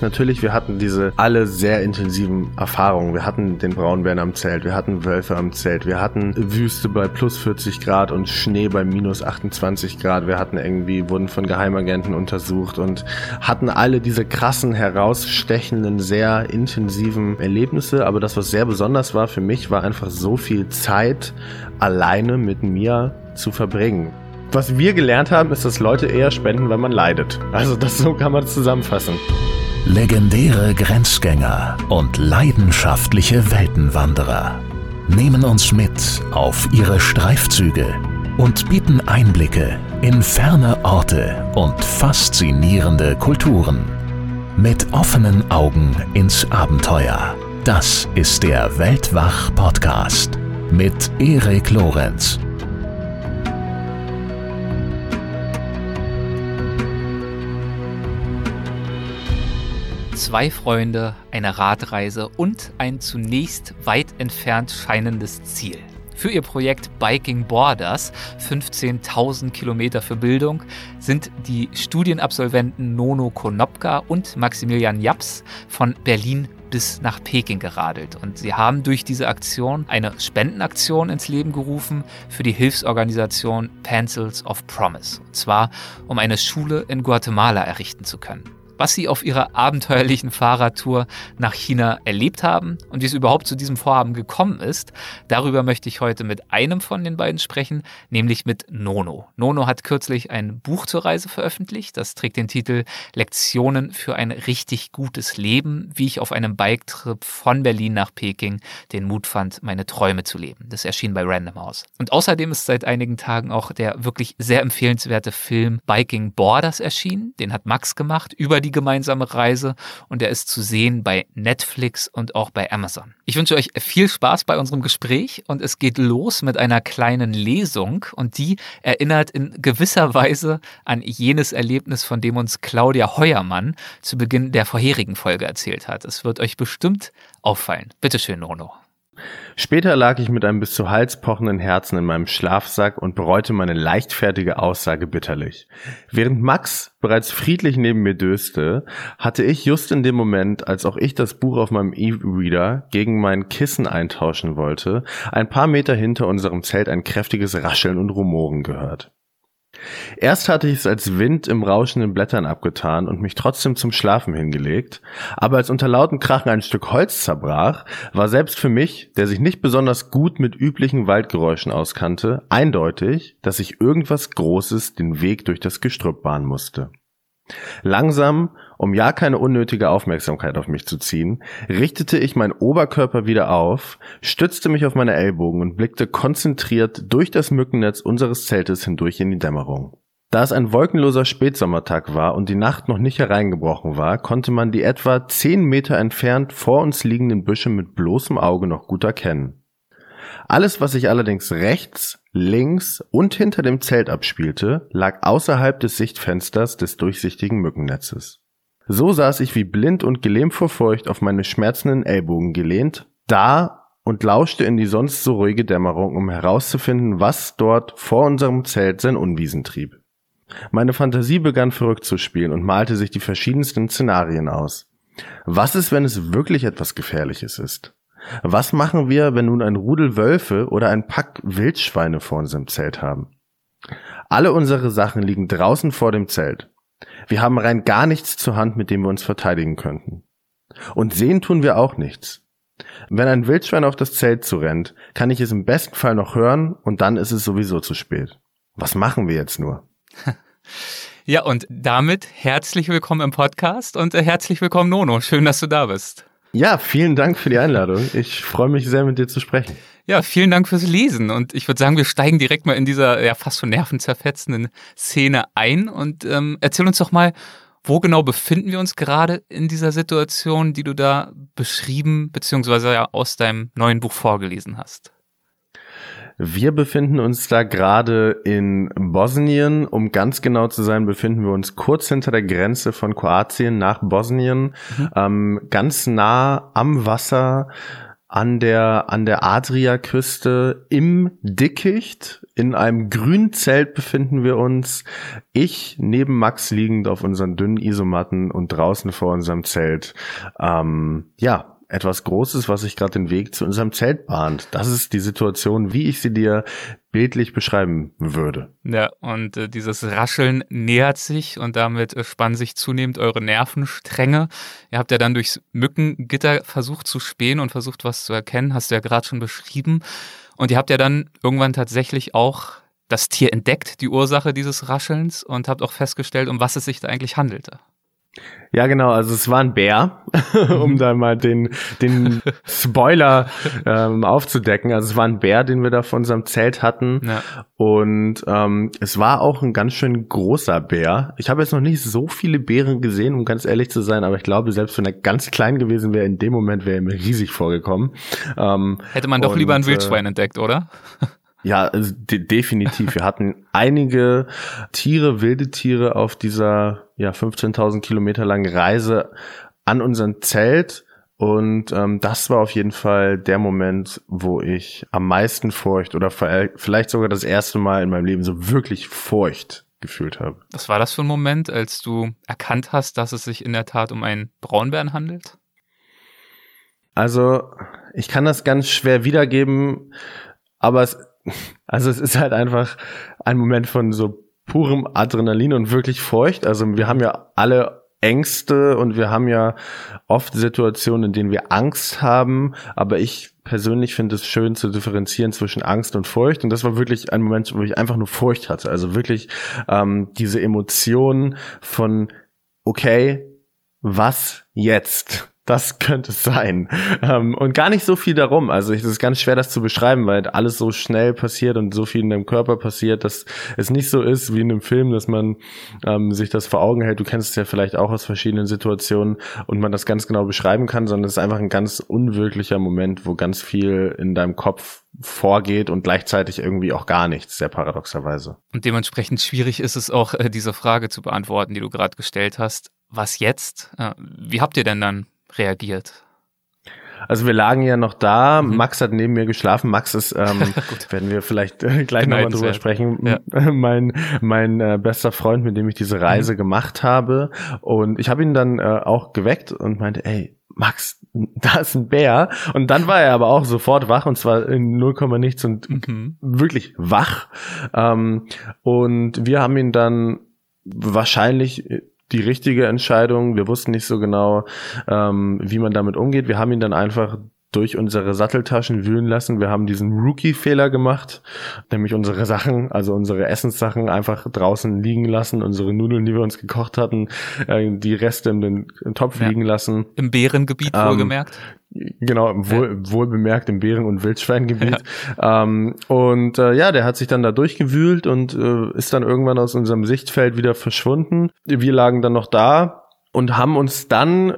Natürlich, wir hatten diese alle sehr intensiven Erfahrungen. Wir hatten den Braunbären am Zelt, wir hatten Wölfe am Zelt, wir hatten Wüste bei plus 40 Grad und Schnee bei minus 28 Grad. Wir hatten irgendwie, wurden von Geheimagenten untersucht und hatten alle diese krassen, herausstechenden, sehr intensiven Erlebnisse. Aber das, was sehr besonders war für mich, war einfach so viel Zeit alleine mit mir zu verbringen. Was wir gelernt haben, ist, dass Leute eher spenden, wenn man leidet. Also das so kann man es zusammenfassen. Legendäre Grenzgänger und leidenschaftliche Weltenwanderer nehmen uns mit auf ihre Streifzüge und bieten Einblicke in ferne Orte und faszinierende Kulturen. Mit offenen Augen ins Abenteuer. Das ist der Weltwach-Podcast mit Erik Lorenz. Zwei Freunde, eine Radreise und ein zunächst weit entfernt scheinendes Ziel. Für ihr Projekt Biking Borders, 15.000 Kilometer für Bildung, sind die Studienabsolventen Nono Konopka und Maximilian Japs von Berlin bis nach Peking geradelt. Und sie haben durch diese Aktion eine Spendenaktion ins Leben gerufen für die Hilfsorganisation Pencils of Promise. Und zwar, um eine Schule in Guatemala errichten zu können was sie auf ihrer abenteuerlichen Fahrradtour nach China erlebt haben und wie es überhaupt zu diesem Vorhaben gekommen ist. Darüber möchte ich heute mit einem von den beiden sprechen, nämlich mit Nono. Nono hat kürzlich ein Buch zur Reise veröffentlicht. Das trägt den Titel Lektionen für ein richtig gutes Leben, wie ich auf einem Biketrip von Berlin nach Peking den Mut fand, meine Träume zu leben. Das erschien bei Random House. Und außerdem ist seit einigen Tagen auch der wirklich sehr empfehlenswerte Film Biking Borders erschienen. Den hat Max gemacht über die die gemeinsame Reise und er ist zu sehen bei Netflix und auch bei Amazon. Ich wünsche euch viel Spaß bei unserem Gespräch und es geht los mit einer kleinen Lesung und die erinnert in gewisser Weise an jenes Erlebnis, von dem uns Claudia Heuermann zu Beginn der vorherigen Folge erzählt hat. Es wird euch bestimmt auffallen. Bitteschön, Nono. Später lag ich mit einem bis zu Hals pochenden Herzen in meinem Schlafsack und bereute meine leichtfertige Aussage bitterlich. Während Max bereits friedlich neben mir döste, hatte ich just in dem Moment, als auch ich das Buch auf meinem E-Reader gegen mein Kissen eintauschen wollte, ein paar Meter hinter unserem Zelt ein kräftiges Rascheln und Rumoren gehört. Erst hatte ich es als Wind im rauschenden Blättern abgetan und mich trotzdem zum Schlafen hingelegt, aber als unter lauten Krachen ein Stück Holz zerbrach, war selbst für mich, der sich nicht besonders gut mit üblichen Waldgeräuschen auskannte, eindeutig, dass sich irgendwas Großes den Weg durch das Gestrüpp bahnen musste. Langsam, um ja keine unnötige Aufmerksamkeit auf mich zu ziehen, richtete ich meinen Oberkörper wieder auf, stützte mich auf meine Ellbogen und blickte konzentriert durch das Mückennetz unseres Zeltes hindurch in die Dämmerung. Da es ein wolkenloser Spätsommertag war und die Nacht noch nicht hereingebrochen war, konnte man die etwa zehn Meter entfernt vor uns liegenden Büsche mit bloßem Auge noch gut erkennen. Alles, was sich allerdings rechts, links und hinter dem Zelt abspielte, lag außerhalb des Sichtfensters des durchsichtigen Mückennetzes. So saß ich wie blind und gelähmt vor Furcht auf meine schmerzenden Ellbogen gelehnt, da und lauschte in die sonst so ruhige Dämmerung, um herauszufinden, was dort vor unserem Zelt sein Unwiesen trieb. Meine Fantasie begann verrückt zu spielen und malte sich die verschiedensten Szenarien aus. Was ist, wenn es wirklich etwas Gefährliches ist? Was machen wir, wenn nun ein Rudel Wölfe oder ein Pack Wildschweine vor unserem Zelt haben? Alle unsere Sachen liegen draußen vor dem Zelt. Wir haben rein gar nichts zur Hand, mit dem wir uns verteidigen könnten. Und sehen tun wir auch nichts. Wenn ein Wildschwein auf das Zelt zurennt, kann ich es im besten Fall noch hören und dann ist es sowieso zu spät. Was machen wir jetzt nur? Ja, und damit herzlich willkommen im Podcast und äh, herzlich willkommen, Nono. Schön, dass du da bist. Ja, vielen Dank für die Einladung. Ich freue mich sehr, mit dir zu sprechen. Ja, vielen Dank fürs Lesen. Und ich würde sagen, wir steigen direkt mal in dieser ja fast schon nervenzerfetzenden Szene ein und ähm, erzähl uns doch mal, wo genau befinden wir uns gerade in dieser Situation, die du da beschrieben bzw. ja aus deinem neuen Buch vorgelesen hast? Wir befinden uns da gerade in Bosnien. Um ganz genau zu sein, befinden wir uns kurz hinter der Grenze von Kroatien nach Bosnien, mhm. ähm, ganz nah am Wasser an der, an der Adriaküste im Dickicht. In einem grünen Zelt befinden wir uns. Ich neben Max liegend auf unseren dünnen Isomatten und draußen vor unserem Zelt. Ähm, ja, etwas Großes, was sich gerade den Weg zu unserem Zelt bahnt. Das ist die Situation, wie ich sie dir bildlich beschreiben würde. Ja, und äh, dieses Rascheln nähert sich und damit äh, spannen sich zunehmend eure Nervenstränge. Ihr habt ja dann durchs Mückengitter versucht zu spähen und versucht, was zu erkennen, hast du ja gerade schon beschrieben. Und ihr habt ja dann irgendwann tatsächlich auch das Tier entdeckt, die Ursache dieses Raschelns, und habt auch festgestellt, um was es sich da eigentlich handelte. Ja, genau. Also es war ein Bär, um mhm. da mal den, den Spoiler ähm, aufzudecken. Also es war ein Bär, den wir da von unserem Zelt hatten. Ja. Und ähm, es war auch ein ganz schön großer Bär. Ich habe jetzt noch nicht so viele Bären gesehen, um ganz ehrlich zu sein, aber ich glaube, selbst wenn er ganz klein gewesen wäre, in dem Moment wäre er mir riesig vorgekommen. Ähm, Hätte man doch und, lieber ein Wildschwein äh, entdeckt, oder? Ja, also de definitiv. Wir hatten einige Tiere, wilde Tiere auf dieser ja 15.000 Kilometer langen Reise an unserem Zelt. Und ähm, das war auf jeden Fall der Moment, wo ich am meisten Furcht oder vielleicht sogar das erste Mal in meinem Leben so wirklich Furcht gefühlt habe. Was war das für ein Moment, als du erkannt hast, dass es sich in der Tat um einen Braunbären handelt? Also, ich kann das ganz schwer wiedergeben, aber es also es ist halt einfach ein Moment von so purem Adrenalin und wirklich Furcht. Also wir haben ja alle Ängste und wir haben ja oft Situationen, in denen wir Angst haben, aber ich persönlich finde es schön zu differenzieren zwischen Angst und Furcht und das war wirklich ein Moment, wo ich einfach nur Furcht hatte. Also wirklich ähm, diese Emotion von okay, was jetzt? Das könnte sein. Ähm, und gar nicht so viel darum. Also es ist ganz schwer, das zu beschreiben, weil alles so schnell passiert und so viel in deinem Körper passiert, dass es nicht so ist wie in einem Film, dass man ähm, sich das vor Augen hält. Du kennst es ja vielleicht auch aus verschiedenen Situationen und man das ganz genau beschreiben kann, sondern es ist einfach ein ganz unwirklicher Moment, wo ganz viel in deinem Kopf vorgeht und gleichzeitig irgendwie auch gar nichts, sehr paradoxerweise. Und dementsprechend schwierig ist es auch, äh, diese Frage zu beantworten, die du gerade gestellt hast. Was jetzt? Äh, wie habt ihr denn dann reagiert? Also wir lagen ja noch da. Mhm. Max hat neben mir geschlafen. Max ist, ähm, werden wir vielleicht äh, gleich nochmal drüber sprechen, ja. mein, mein äh, bester Freund, mit dem ich diese Reise mhm. gemacht habe. Und ich habe ihn dann äh, auch geweckt und meinte, ey, Max, da ist ein Bär. Und dann war er aber auch sofort wach und zwar in 0, nichts und mhm. wirklich wach. Ähm, und wir haben ihn dann wahrscheinlich die richtige Entscheidung. Wir wussten nicht so genau, ähm, wie man damit umgeht. Wir haben ihn dann einfach durch unsere Satteltaschen wühlen lassen. Wir haben diesen Rookie-Fehler gemacht, nämlich unsere Sachen, also unsere Essenssachen einfach draußen liegen lassen, unsere Nudeln, die wir uns gekocht hatten, äh, die Reste in den Topf ja. liegen lassen. Im Bärengebiet ähm, wohlgemerkt. Genau, wohl, ja. wohl bemerkt im Bären- und Wildschweingebiet. Ja. Ähm, und äh, ja, der hat sich dann da durchgewühlt und äh, ist dann irgendwann aus unserem Sichtfeld wieder verschwunden. Wir lagen dann noch da, und haben uns dann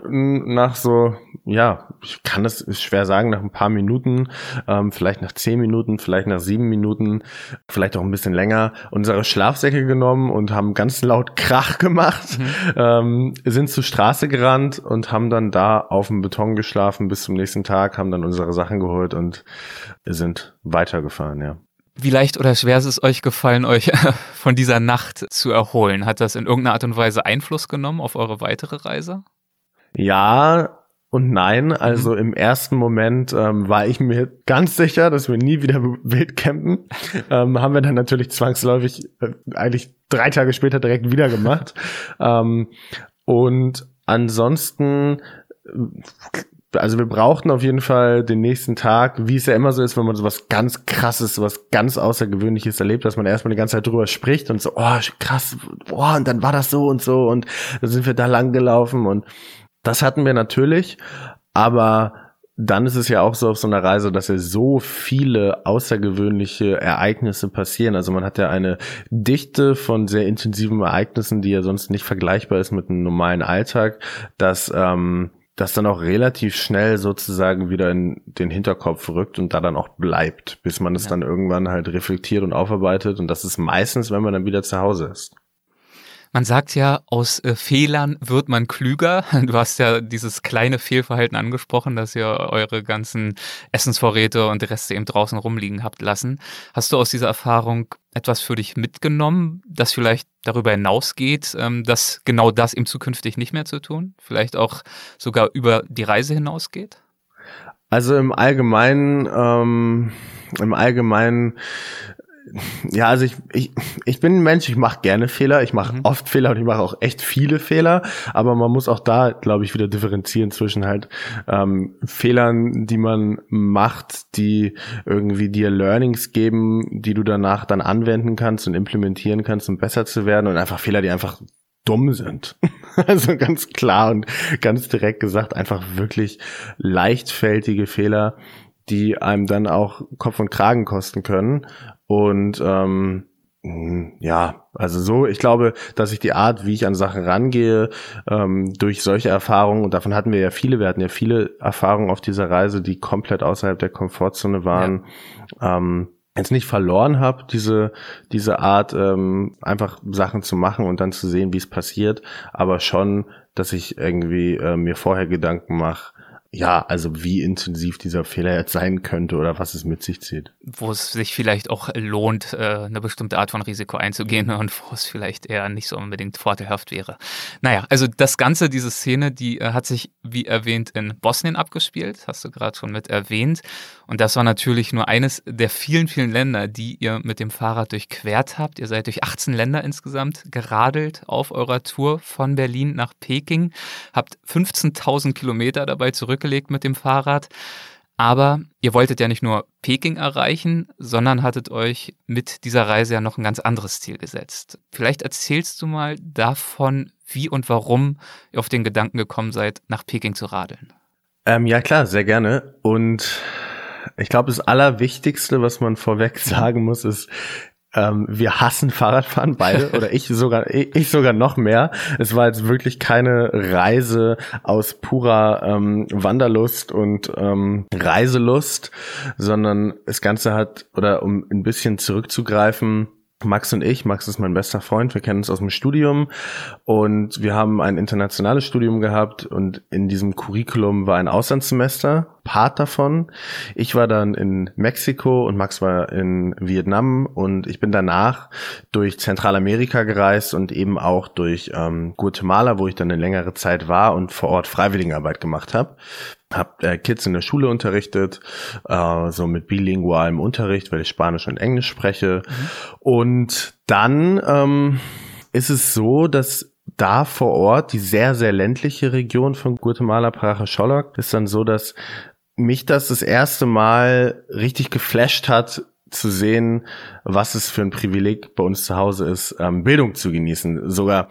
nach so, ja, ich kann es schwer sagen, nach ein paar Minuten, ähm, vielleicht nach zehn Minuten, vielleicht nach sieben Minuten, vielleicht auch ein bisschen länger, unsere Schlafsäcke genommen und haben ganz laut Krach gemacht, mhm. ähm, sind zur Straße gerannt und haben dann da auf dem Beton geschlafen bis zum nächsten Tag, haben dann unsere Sachen geholt und sind weitergefahren, ja. Wie leicht oder schwer ist es euch gefallen, euch von dieser Nacht zu erholen? Hat das in irgendeiner Art und Weise Einfluss genommen auf eure weitere Reise? Ja und nein. Also mhm. im ersten Moment ähm, war ich mir ganz sicher, dass wir nie wieder wild campen. Ähm, haben wir dann natürlich zwangsläufig äh, eigentlich drei Tage später direkt wieder gemacht. ähm, und ansonsten also wir brauchten auf jeden Fall den nächsten Tag, wie es ja immer so ist, wenn man so was ganz krasses, was ganz Außergewöhnliches erlebt, dass man erstmal die ganze Zeit drüber spricht und so, oh, krass, oh, und dann war das so und so und dann sind wir da lang gelaufen und das hatten wir natürlich, aber dann ist es ja auch so auf so einer Reise, dass ja so viele außergewöhnliche Ereignisse passieren. Also man hat ja eine Dichte von sehr intensiven Ereignissen, die ja sonst nicht vergleichbar ist mit einem normalen Alltag, dass ähm, das dann auch relativ schnell sozusagen wieder in den Hinterkopf rückt und da dann auch bleibt, bis man es ja. dann irgendwann halt reflektiert und aufarbeitet. Und das ist meistens, wenn man dann wieder zu Hause ist. Man sagt ja, aus äh, Fehlern wird man klüger. Du hast ja dieses kleine Fehlverhalten angesprochen, dass ihr eure ganzen Essensvorräte und Reste eben draußen rumliegen habt lassen. Hast du aus dieser Erfahrung etwas für dich mitgenommen, das vielleicht darüber hinausgeht, ähm, dass genau das eben zukünftig nicht mehr zu tun? Vielleicht auch sogar über die Reise hinausgeht? Also im Allgemeinen, ähm, im Allgemeinen ja, also ich, ich, ich bin ein Mensch, ich mache gerne Fehler, ich mache mhm. oft Fehler und ich mache auch echt viele Fehler, aber man muss auch da, glaube ich, wieder differenzieren zwischen halt ähm, Fehlern, die man macht, die irgendwie dir Learnings geben, die du danach dann anwenden kannst und implementieren kannst, um besser zu werden und einfach Fehler, die einfach dumm sind. Also ganz klar und ganz direkt gesagt, einfach wirklich leichtfältige Fehler, die einem dann auch Kopf und Kragen kosten können. Und ähm, ja, also so, ich glaube, dass ich die Art, wie ich an Sachen rangehe, ähm, durch solche Erfahrungen, und davon hatten wir ja viele, wir hatten ja viele Erfahrungen auf dieser Reise, die komplett außerhalb der Komfortzone waren, ja. ähm, jetzt nicht verloren habe, diese, diese Art, ähm, einfach Sachen zu machen und dann zu sehen, wie es passiert, aber schon, dass ich irgendwie äh, mir vorher Gedanken mache, ja, also wie intensiv dieser Fehler jetzt sein könnte oder was es mit sich zieht. Wo es sich vielleicht auch lohnt, äh, eine bestimmte Art von Risiko einzugehen und wo es vielleicht eher nicht so unbedingt vorteilhaft wäre. Naja, also das Ganze, diese Szene, die äh, hat sich, wie erwähnt, in Bosnien abgespielt, hast du gerade schon mit erwähnt. Und das war natürlich nur eines der vielen, vielen Länder, die ihr mit dem Fahrrad durchquert habt. Ihr seid durch 18 Länder insgesamt geradelt auf eurer Tour von Berlin nach Peking, habt 15.000 Kilometer dabei zurückgelegt mit dem Fahrrad. Aber ihr wolltet ja nicht nur Peking erreichen, sondern hattet euch mit dieser Reise ja noch ein ganz anderes Ziel gesetzt. Vielleicht erzählst du mal davon, wie und warum ihr auf den Gedanken gekommen seid, nach Peking zu radeln. Ähm, ja klar, sehr gerne. Und ich glaube, das Allerwichtigste, was man vorweg sagen muss, ist, ähm, wir hassen Fahrradfahren beide oder ich sogar ich sogar noch mehr. Es war jetzt wirklich keine Reise aus purer ähm, Wanderlust und ähm, Reiselust, sondern das Ganze hat oder um ein bisschen zurückzugreifen Max und ich, Max ist mein bester Freund, wir kennen uns aus dem Studium und wir haben ein internationales Studium gehabt und in diesem Curriculum war ein Auslandssemester, Part davon. Ich war dann in Mexiko und Max war in Vietnam und ich bin danach durch Zentralamerika gereist und eben auch durch ähm, Guatemala, wo ich dann eine längere Zeit war und vor Ort Freiwilligenarbeit gemacht habe habe äh, Kids in der Schule unterrichtet, äh, so mit bilingualem Unterricht, weil ich Spanisch und Englisch spreche. Mhm. Und dann ähm, ist es so, dass da vor Ort, die sehr, sehr ländliche Region von Guatemala, Paraja Cholak, ist dann so, dass mich das das erste Mal richtig geflasht hat, zu sehen, was es für ein Privileg bei uns zu Hause ist, ähm, Bildung zu genießen. Sogar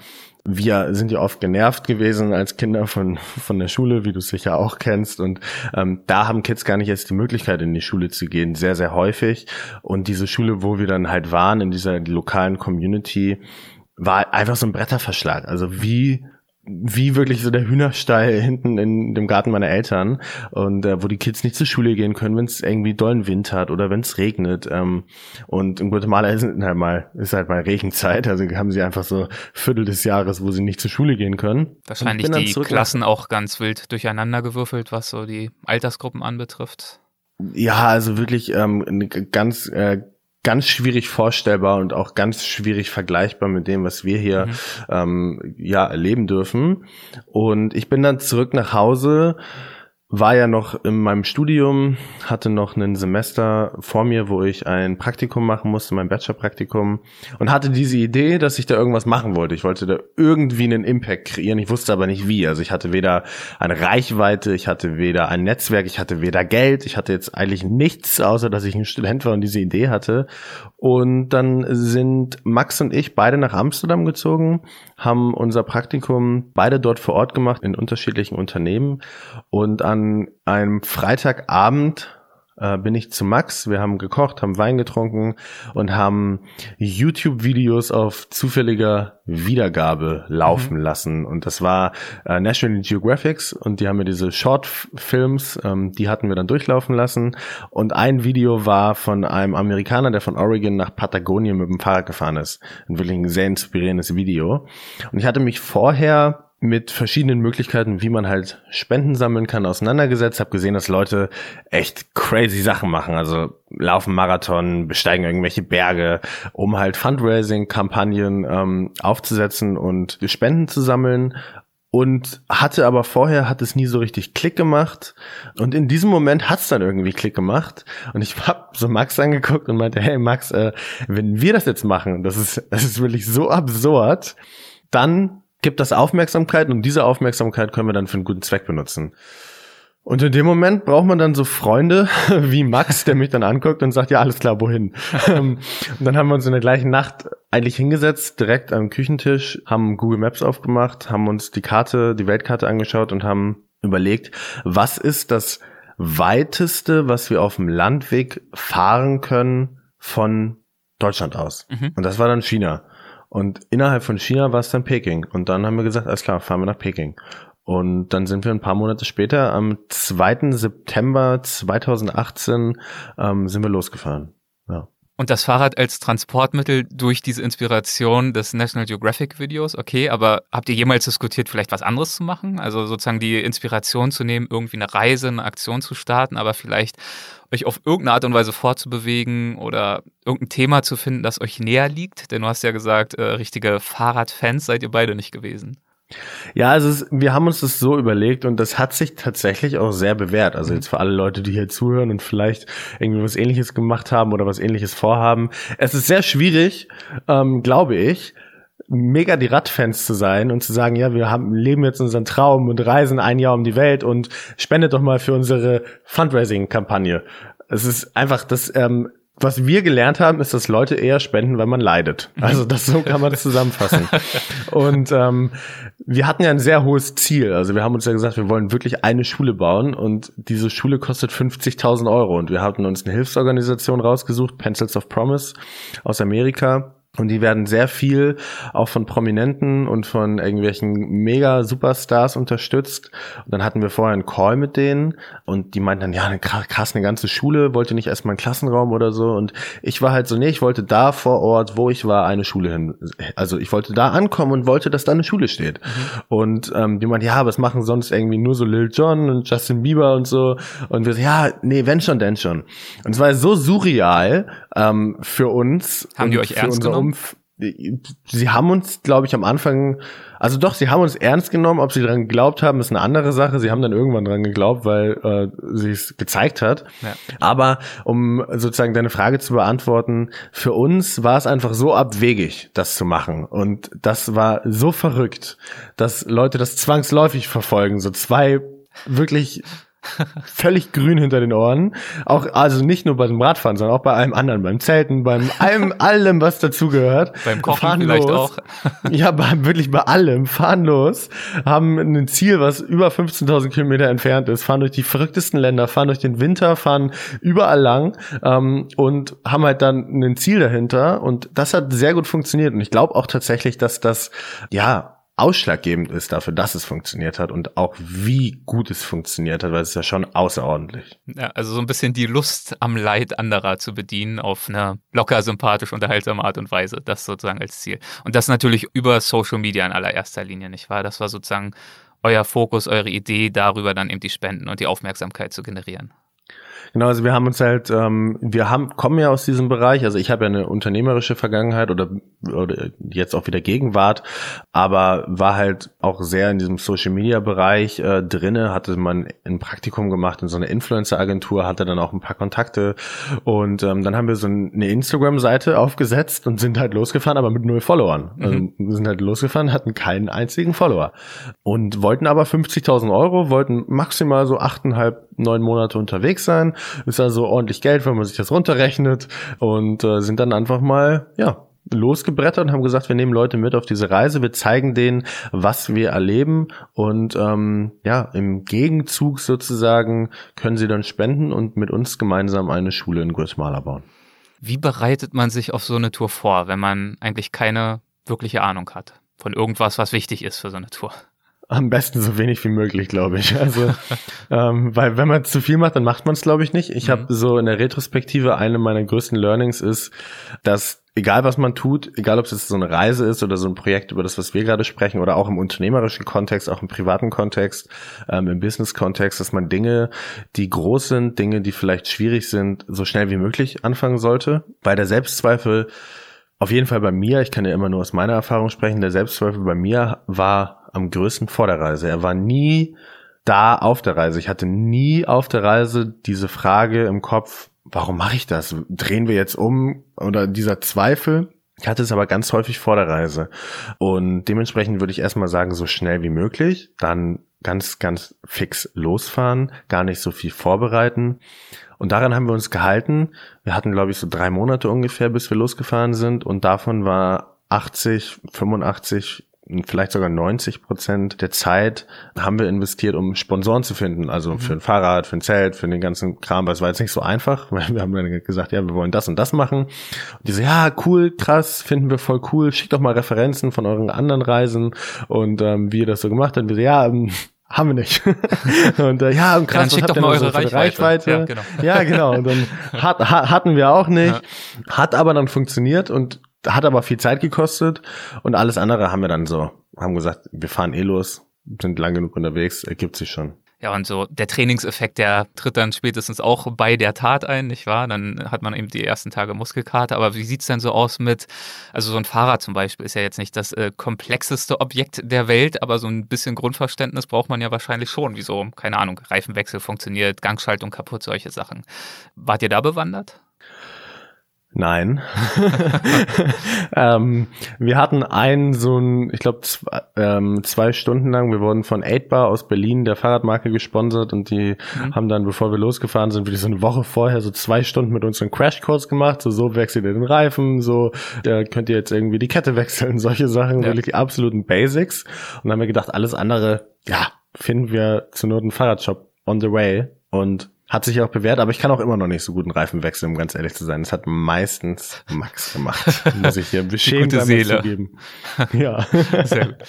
wir sind ja oft genervt gewesen als Kinder von, von der Schule, wie du es sicher auch kennst. Und ähm, da haben Kids gar nicht erst die Möglichkeit, in die Schule zu gehen, sehr, sehr häufig. Und diese Schule, wo wir dann halt waren, in dieser lokalen Community, war einfach so ein Bretterverschlag. Also wie wie wirklich so der Hühnerstall hinten in dem Garten meiner Eltern und äh, wo die Kids nicht zur Schule gehen können, wenn es irgendwie dollen Wind hat oder wenn es regnet. Ähm, und in Guatemala ist halt mal ist halt mal Regenzeit, also haben sie einfach so Viertel des Jahres, wo sie nicht zur Schule gehen können. Wahrscheinlich die Klassen auch ganz wild durcheinander gewürfelt, was so die Altersgruppen anbetrifft. Ja, also wirklich ähm, ganz äh, ganz schwierig vorstellbar und auch ganz schwierig vergleichbar mit dem, was wir hier mhm. ähm, ja erleben dürfen. Und ich bin dann zurück nach Hause war ja noch in meinem Studium, hatte noch ein Semester vor mir, wo ich ein Praktikum machen musste, mein Bachelorpraktikum und hatte diese Idee, dass ich da irgendwas machen wollte. Ich wollte da irgendwie einen Impact kreieren. Ich wusste aber nicht wie. Also ich hatte weder eine Reichweite, ich hatte weder ein Netzwerk, ich hatte weder Geld, ich hatte jetzt eigentlich nichts, außer dass ich ein Student war und diese Idee hatte. Und dann sind Max und ich beide nach Amsterdam gezogen, haben unser Praktikum beide dort vor Ort gemacht in unterschiedlichen Unternehmen und an einem Freitagabend äh, bin ich zu Max. Wir haben gekocht, haben Wein getrunken und haben YouTube-Videos auf zufälliger Wiedergabe laufen mhm. lassen. Und das war äh, National Geographics und die haben mir diese Short-Films, ähm, die hatten wir dann durchlaufen lassen. Und ein Video war von einem Amerikaner, der von Oregon nach Patagonien mit dem Fahrrad gefahren ist. Ein wirklich ein sehr inspirierendes Video. Und ich hatte mich vorher mit verschiedenen Möglichkeiten, wie man halt Spenden sammeln kann, auseinandergesetzt. Habe gesehen, dass Leute echt crazy Sachen machen. Also laufen Marathon, besteigen irgendwelche Berge, um halt Fundraising-Kampagnen ähm, aufzusetzen und Spenden zu sammeln. Und hatte aber vorher, hat es nie so richtig Klick gemacht. Und in diesem Moment hat es dann irgendwie Klick gemacht. Und ich habe so Max angeguckt und meinte, hey Max, äh, wenn wir das jetzt machen, das ist, das ist wirklich so absurd, dann gibt das Aufmerksamkeit und diese Aufmerksamkeit können wir dann für einen guten Zweck benutzen. Und in dem Moment braucht man dann so Freunde wie Max, der mich dann anguckt und sagt, ja, alles klar, wohin? Ähm, und dann haben wir uns in der gleichen Nacht eigentlich hingesetzt, direkt am Küchentisch, haben Google Maps aufgemacht, haben uns die Karte, die Weltkarte angeschaut und haben überlegt, was ist das weiteste, was wir auf dem Landweg fahren können von Deutschland aus? Mhm. Und das war dann China. Und innerhalb von China war es dann Peking. Und dann haben wir gesagt, alles klar, fahren wir nach Peking. Und dann sind wir ein paar Monate später, am 2. September 2018, ähm, sind wir losgefahren. Und das Fahrrad als Transportmittel durch diese Inspiration des National Geographic Videos, okay, aber habt ihr jemals diskutiert, vielleicht was anderes zu machen? Also sozusagen die Inspiration zu nehmen, irgendwie eine Reise, eine Aktion zu starten, aber vielleicht euch auf irgendeine Art und Weise fortzubewegen oder irgendein Thema zu finden, das euch näher liegt? Denn du hast ja gesagt, äh, richtige Fahrradfans seid ihr beide nicht gewesen. Ja, also es, wir haben uns das so überlegt und das hat sich tatsächlich auch sehr bewährt. Also jetzt für alle Leute, die hier zuhören und vielleicht irgendwie was ähnliches gemacht haben oder was ähnliches vorhaben. Es ist sehr schwierig, ähm, glaube ich, mega die Radfans zu sein und zu sagen, ja, wir haben, leben jetzt unseren Traum und reisen ein Jahr um die Welt und spendet doch mal für unsere Fundraising-Kampagne. Es ist einfach, das ähm, was wir gelernt haben, ist, dass Leute eher spenden, wenn man leidet. Also das so kann man das zusammenfassen. und ähm, wir hatten ja ein sehr hohes Ziel. Also wir haben uns ja gesagt, wir wollen wirklich eine Schule bauen und diese Schule kostet 50.000 Euro. Und wir hatten uns eine Hilfsorganisation rausgesucht, Pencils of Promise aus Amerika und die werden sehr viel auch von Prominenten und von irgendwelchen mega Superstars unterstützt. Und dann hatten wir vorher einen Call mit denen und die meinten dann, ja, krass, eine ganze Schule, wollte nicht erstmal einen Klassenraum oder so. Und ich war halt so, nee, ich wollte da vor Ort, wo ich war, eine Schule hin. Also ich wollte da ankommen und wollte, dass da eine Schule steht. Mhm. Und ähm, die meinten, ja, was machen sonst irgendwie nur so Lil Jon und Justin Bieber und so. Und wir so, ja, nee, wenn schon, denn schon. Und es war so surreal ähm, für uns. Haben die euch ernst genommen? Umf sie haben uns, glaube ich, am Anfang, also doch, sie haben uns ernst genommen. Ob sie dran geglaubt haben, ist eine andere Sache. Sie haben dann irgendwann dran geglaubt, weil äh, sie es gezeigt hat. Ja. Aber um sozusagen deine Frage zu beantworten, für uns war es einfach so abwegig, das zu machen. Und das war so verrückt, dass Leute das zwangsläufig verfolgen. So zwei wirklich völlig grün hinter den Ohren. Auch, also nicht nur bei dem Radfahren, sondern auch bei allem anderen, beim Zelten, beim allem, allem, was dazugehört. Beim Kochen fahren vielleicht los. auch. ja, bei, wirklich bei allem. Fahren los, haben ein Ziel, was über 15.000 Kilometer entfernt ist, fahren durch die verrücktesten Länder, fahren durch den Winter, fahren überall lang ähm, und haben halt dann ein Ziel dahinter. Und das hat sehr gut funktioniert. Und ich glaube auch tatsächlich, dass das, ja, ausschlaggebend ist dafür, dass es funktioniert hat und auch wie gut es funktioniert hat, weil es ist ja schon außerordentlich. Ja, also so ein bisschen die Lust am Leid anderer zu bedienen auf eine locker, sympathisch, unterhaltsame Art und Weise. Das sozusagen als Ziel. Und das natürlich über Social Media in allererster Linie, nicht wahr? Das war sozusagen euer Fokus, eure Idee, darüber dann eben die Spenden und die Aufmerksamkeit zu generieren. Genau, also wir haben uns halt, ähm, wir haben, kommen ja aus diesem Bereich, also ich habe ja eine unternehmerische Vergangenheit oder, oder jetzt auch wieder Gegenwart, aber war halt auch sehr in diesem Social Media Bereich äh, drinne, hatte man ein Praktikum gemacht in so einer Influencer Agentur, hatte dann auch ein paar Kontakte und ähm, dann haben wir so eine Instagram Seite aufgesetzt und sind halt losgefahren, aber mit null Followern. Mhm. Also wir sind halt losgefahren, hatten keinen einzigen Follower und wollten aber 50.000 Euro, wollten maximal so achteinhalb, neun Monate unterwegs sein ist also ordentlich Geld, wenn man sich das runterrechnet und äh, sind dann einfach mal, ja, losgebrettert und haben gesagt, wir nehmen Leute mit auf diese Reise, wir zeigen denen, was wir erleben und ähm, ja, im Gegenzug sozusagen können sie dann spenden und mit uns gemeinsam eine Schule in Guatemala bauen. Wie bereitet man sich auf so eine Tour vor, wenn man eigentlich keine wirkliche Ahnung hat von irgendwas, was wichtig ist für so eine Tour? Am besten so wenig wie möglich, glaube ich. Also, ähm, weil wenn man zu viel macht, dann macht man es, glaube ich, nicht. Ich mhm. habe so in der Retrospektive eine meiner größten Learnings ist, dass egal was man tut, egal ob es jetzt so eine Reise ist oder so ein Projekt über das, was wir gerade sprechen, oder auch im unternehmerischen Kontext, auch im privaten Kontext, ähm, im Business-Kontext, dass man Dinge, die groß sind, Dinge, die vielleicht schwierig sind, so schnell wie möglich anfangen sollte. Weil der Selbstzweifel auf jeden Fall bei mir, ich kann ja immer nur aus meiner Erfahrung sprechen, der Selbstzweifel bei mir war am größten vor der Reise. Er war nie da auf der Reise. Ich hatte nie auf der Reise diese Frage im Kopf, warum mache ich das? Drehen wir jetzt um? Oder dieser Zweifel. Ich hatte es aber ganz häufig vor der Reise. Und dementsprechend würde ich erstmal sagen, so schnell wie möglich, dann ganz, ganz fix losfahren, gar nicht so viel vorbereiten. Und daran haben wir uns gehalten. Wir hatten, glaube ich, so drei Monate ungefähr, bis wir losgefahren sind. Und davon war 80, 85 vielleicht sogar 90 Prozent der Zeit haben wir investiert, um Sponsoren zu finden. Also mhm. für ein Fahrrad, für ein Zelt, für den ganzen Kram. Das war jetzt nicht so einfach, weil wir haben dann gesagt, ja, wir wollen das und das machen. Und die so, ja, cool, krass, finden wir voll cool. Schickt doch mal Referenzen von euren anderen Reisen und ähm, wie ihr das so gemacht habt. Und wir so, ja, ähm, haben wir nicht. und äh, ja, und krass, ja, was habt ihr noch so Reichweite. Reichweite? Ja, genau. ja, genau. Und dann hat, ha, hatten wir auch nicht, ja. hat aber dann funktioniert und hat aber viel Zeit gekostet und alles andere haben wir dann so, haben gesagt, wir fahren eh los, sind lang genug unterwegs, ergibt sich schon. Ja, und so der Trainingseffekt, der tritt dann spätestens auch bei der Tat ein, nicht wahr? Dann hat man eben die ersten Tage Muskelkater. Aber wie sieht's denn so aus mit, also so ein Fahrrad zum Beispiel ist ja jetzt nicht das äh, komplexeste Objekt der Welt, aber so ein bisschen Grundverständnis braucht man ja wahrscheinlich schon, wie so, keine Ahnung, Reifenwechsel funktioniert, Gangschaltung kaputt, solche Sachen. Wart ihr da bewandert? Nein. ähm, wir hatten einen so ein, ich glaube, zwei, ähm, zwei Stunden lang, wir wurden von 8bar aus Berlin, der Fahrradmarke, gesponsert und die mhm. haben dann, bevor wir losgefahren sind, wirklich so eine Woche vorher so zwei Stunden mit uns einen Crashkurs gemacht, so, so wechselt ihr den Reifen, so, da könnt ihr jetzt irgendwie die Kette wechseln, solche Sachen, ja. wirklich die absoluten Basics. Und dann haben wir gedacht, alles andere, ja, finden wir zur Not einen Fahrradshop on the way und hat sich auch bewährt, aber ich kann auch immer noch nicht so guten Reifen wechseln, um ganz ehrlich zu sein. Das hat meistens Max gemacht. Muss ich hier beschämt gute Seele. zugeben. Ja. Sehr gut.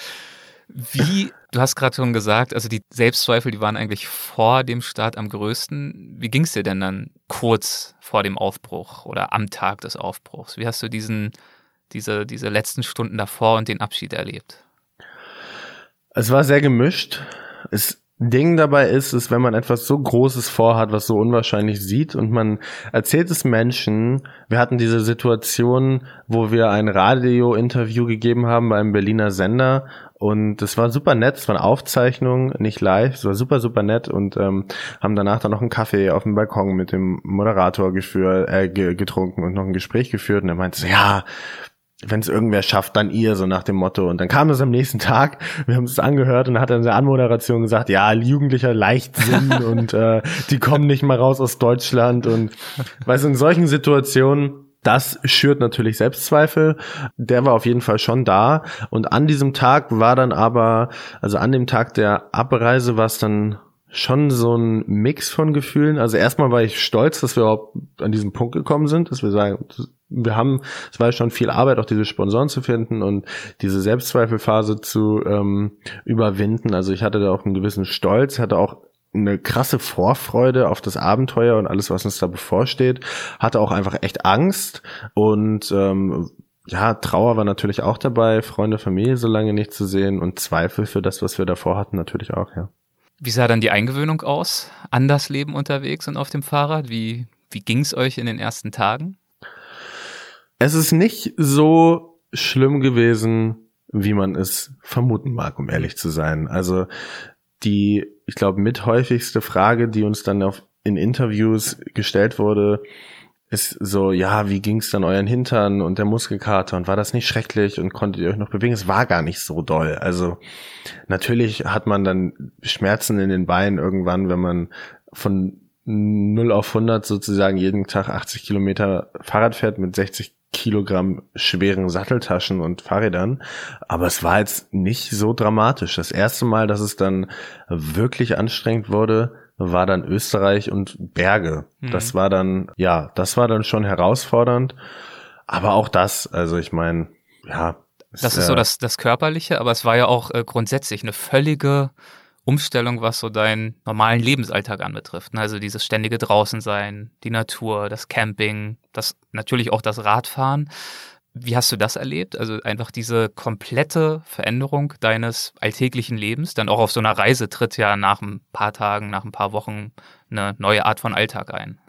Wie, du hast gerade schon gesagt, also die Selbstzweifel, die waren eigentlich vor dem Start am größten. Wie ging es dir denn dann kurz vor dem Aufbruch oder am Tag des Aufbruchs? Wie hast du diesen, diese, diese letzten Stunden davor und den Abschied erlebt? Es war sehr gemischt. Es Ding dabei ist, ist, wenn man etwas so Großes vorhat, was so unwahrscheinlich sieht und man erzählt es Menschen. Wir hatten diese Situation, wo wir ein Radio-Interview gegeben haben bei einem Berliner Sender und das war super nett, es war eine Aufzeichnung, nicht live, es war super, super nett und ähm, haben danach dann noch einen Kaffee auf dem Balkon mit dem Moderator geführt, äh, getrunken und noch ein Gespräch geführt und er meinte so, ja, wenn es irgendwer schafft, dann ihr, so nach dem Motto. Und dann kam es am nächsten Tag, wir haben es angehört und hat dann in der Anmoderation gesagt, ja, jugendlicher Leichtsinn und äh, die kommen nicht mal raus aus Deutschland. Und weißt du, in solchen Situationen, das schürt natürlich Selbstzweifel. Der war auf jeden Fall schon da. Und an diesem Tag war dann aber, also an dem Tag der Abreise war es dann schon so ein Mix von Gefühlen. Also erstmal war ich stolz, dass wir überhaupt an diesen Punkt gekommen sind, dass wir sagen, wir haben, es war schon viel Arbeit, auch diese Sponsoren zu finden und diese Selbstzweifelphase zu ähm, überwinden. Also ich hatte da auch einen gewissen Stolz, hatte auch eine krasse Vorfreude auf das Abenteuer und alles, was uns da bevorsteht, hatte auch einfach echt Angst und ähm, ja, Trauer war natürlich auch dabei, Freunde, Familie so lange nicht zu sehen und Zweifel für das, was wir davor hatten, natürlich auch, ja. Wie sah dann die Eingewöhnung aus an das Leben unterwegs und auf dem Fahrrad? Wie, wie ging es euch in den ersten Tagen? Es ist nicht so schlimm gewesen, wie man es vermuten mag, um ehrlich zu sein. Also die, ich glaube, mit häufigste Frage, die uns dann auf, in Interviews gestellt wurde, ist so, ja, wie ging's dann euren Hintern und der Muskelkater und war das nicht schrecklich und konntet ihr euch noch bewegen? Es war gar nicht so doll. Also natürlich hat man dann Schmerzen in den Beinen irgendwann, wenn man von 0 auf 100 sozusagen jeden Tag 80 Kilometer Fahrrad fährt mit 60 Kilogramm schweren Satteltaschen und Fahrrädern. Aber es war jetzt nicht so dramatisch. Das erste Mal, dass es dann wirklich anstrengend wurde, war dann Österreich und Berge. Mhm. Das war dann, ja, das war dann schon herausfordernd. Aber auch das, also ich meine, ja. Das ist so das, das Körperliche, aber es war ja auch äh, grundsätzlich eine völlige Umstellung, was so deinen normalen Lebensalltag anbetrifft. Ne? Also dieses ständige Draußensein, die Natur, das Camping, das natürlich auch das Radfahren. Wie hast du das erlebt? Also einfach diese komplette Veränderung deines alltäglichen Lebens, dann auch auf so einer Reise tritt ja nach ein paar Tagen, nach ein paar Wochen eine neue Art von Alltag ein.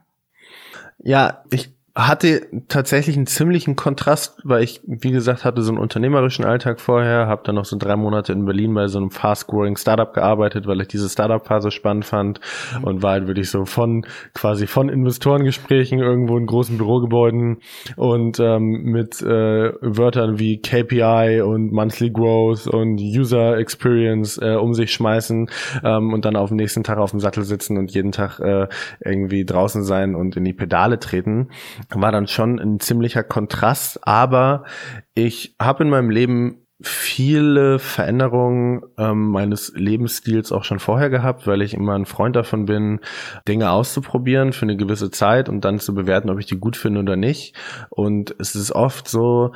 Ja, ich hatte tatsächlich einen ziemlichen Kontrast, weil ich, wie gesagt, hatte so einen unternehmerischen Alltag vorher, habe dann noch so drei Monate in Berlin bei so einem fast-growing Startup gearbeitet, weil ich diese Startup-Phase spannend fand mhm. und war halt wirklich so von quasi von Investorengesprächen irgendwo in großen Bürogebäuden und ähm, mit äh, Wörtern wie KPI und Monthly Growth und User Experience äh, um sich schmeißen ähm, und dann auf dem nächsten Tag auf dem Sattel sitzen und jeden Tag äh, irgendwie draußen sein und in die Pedale treten war dann schon ein ziemlicher Kontrast, aber ich habe in meinem Leben viele Veränderungen ähm, meines Lebensstils auch schon vorher gehabt, weil ich immer ein Freund davon bin, Dinge auszuprobieren für eine gewisse Zeit und dann zu bewerten, ob ich die gut finde oder nicht. Und es ist oft so,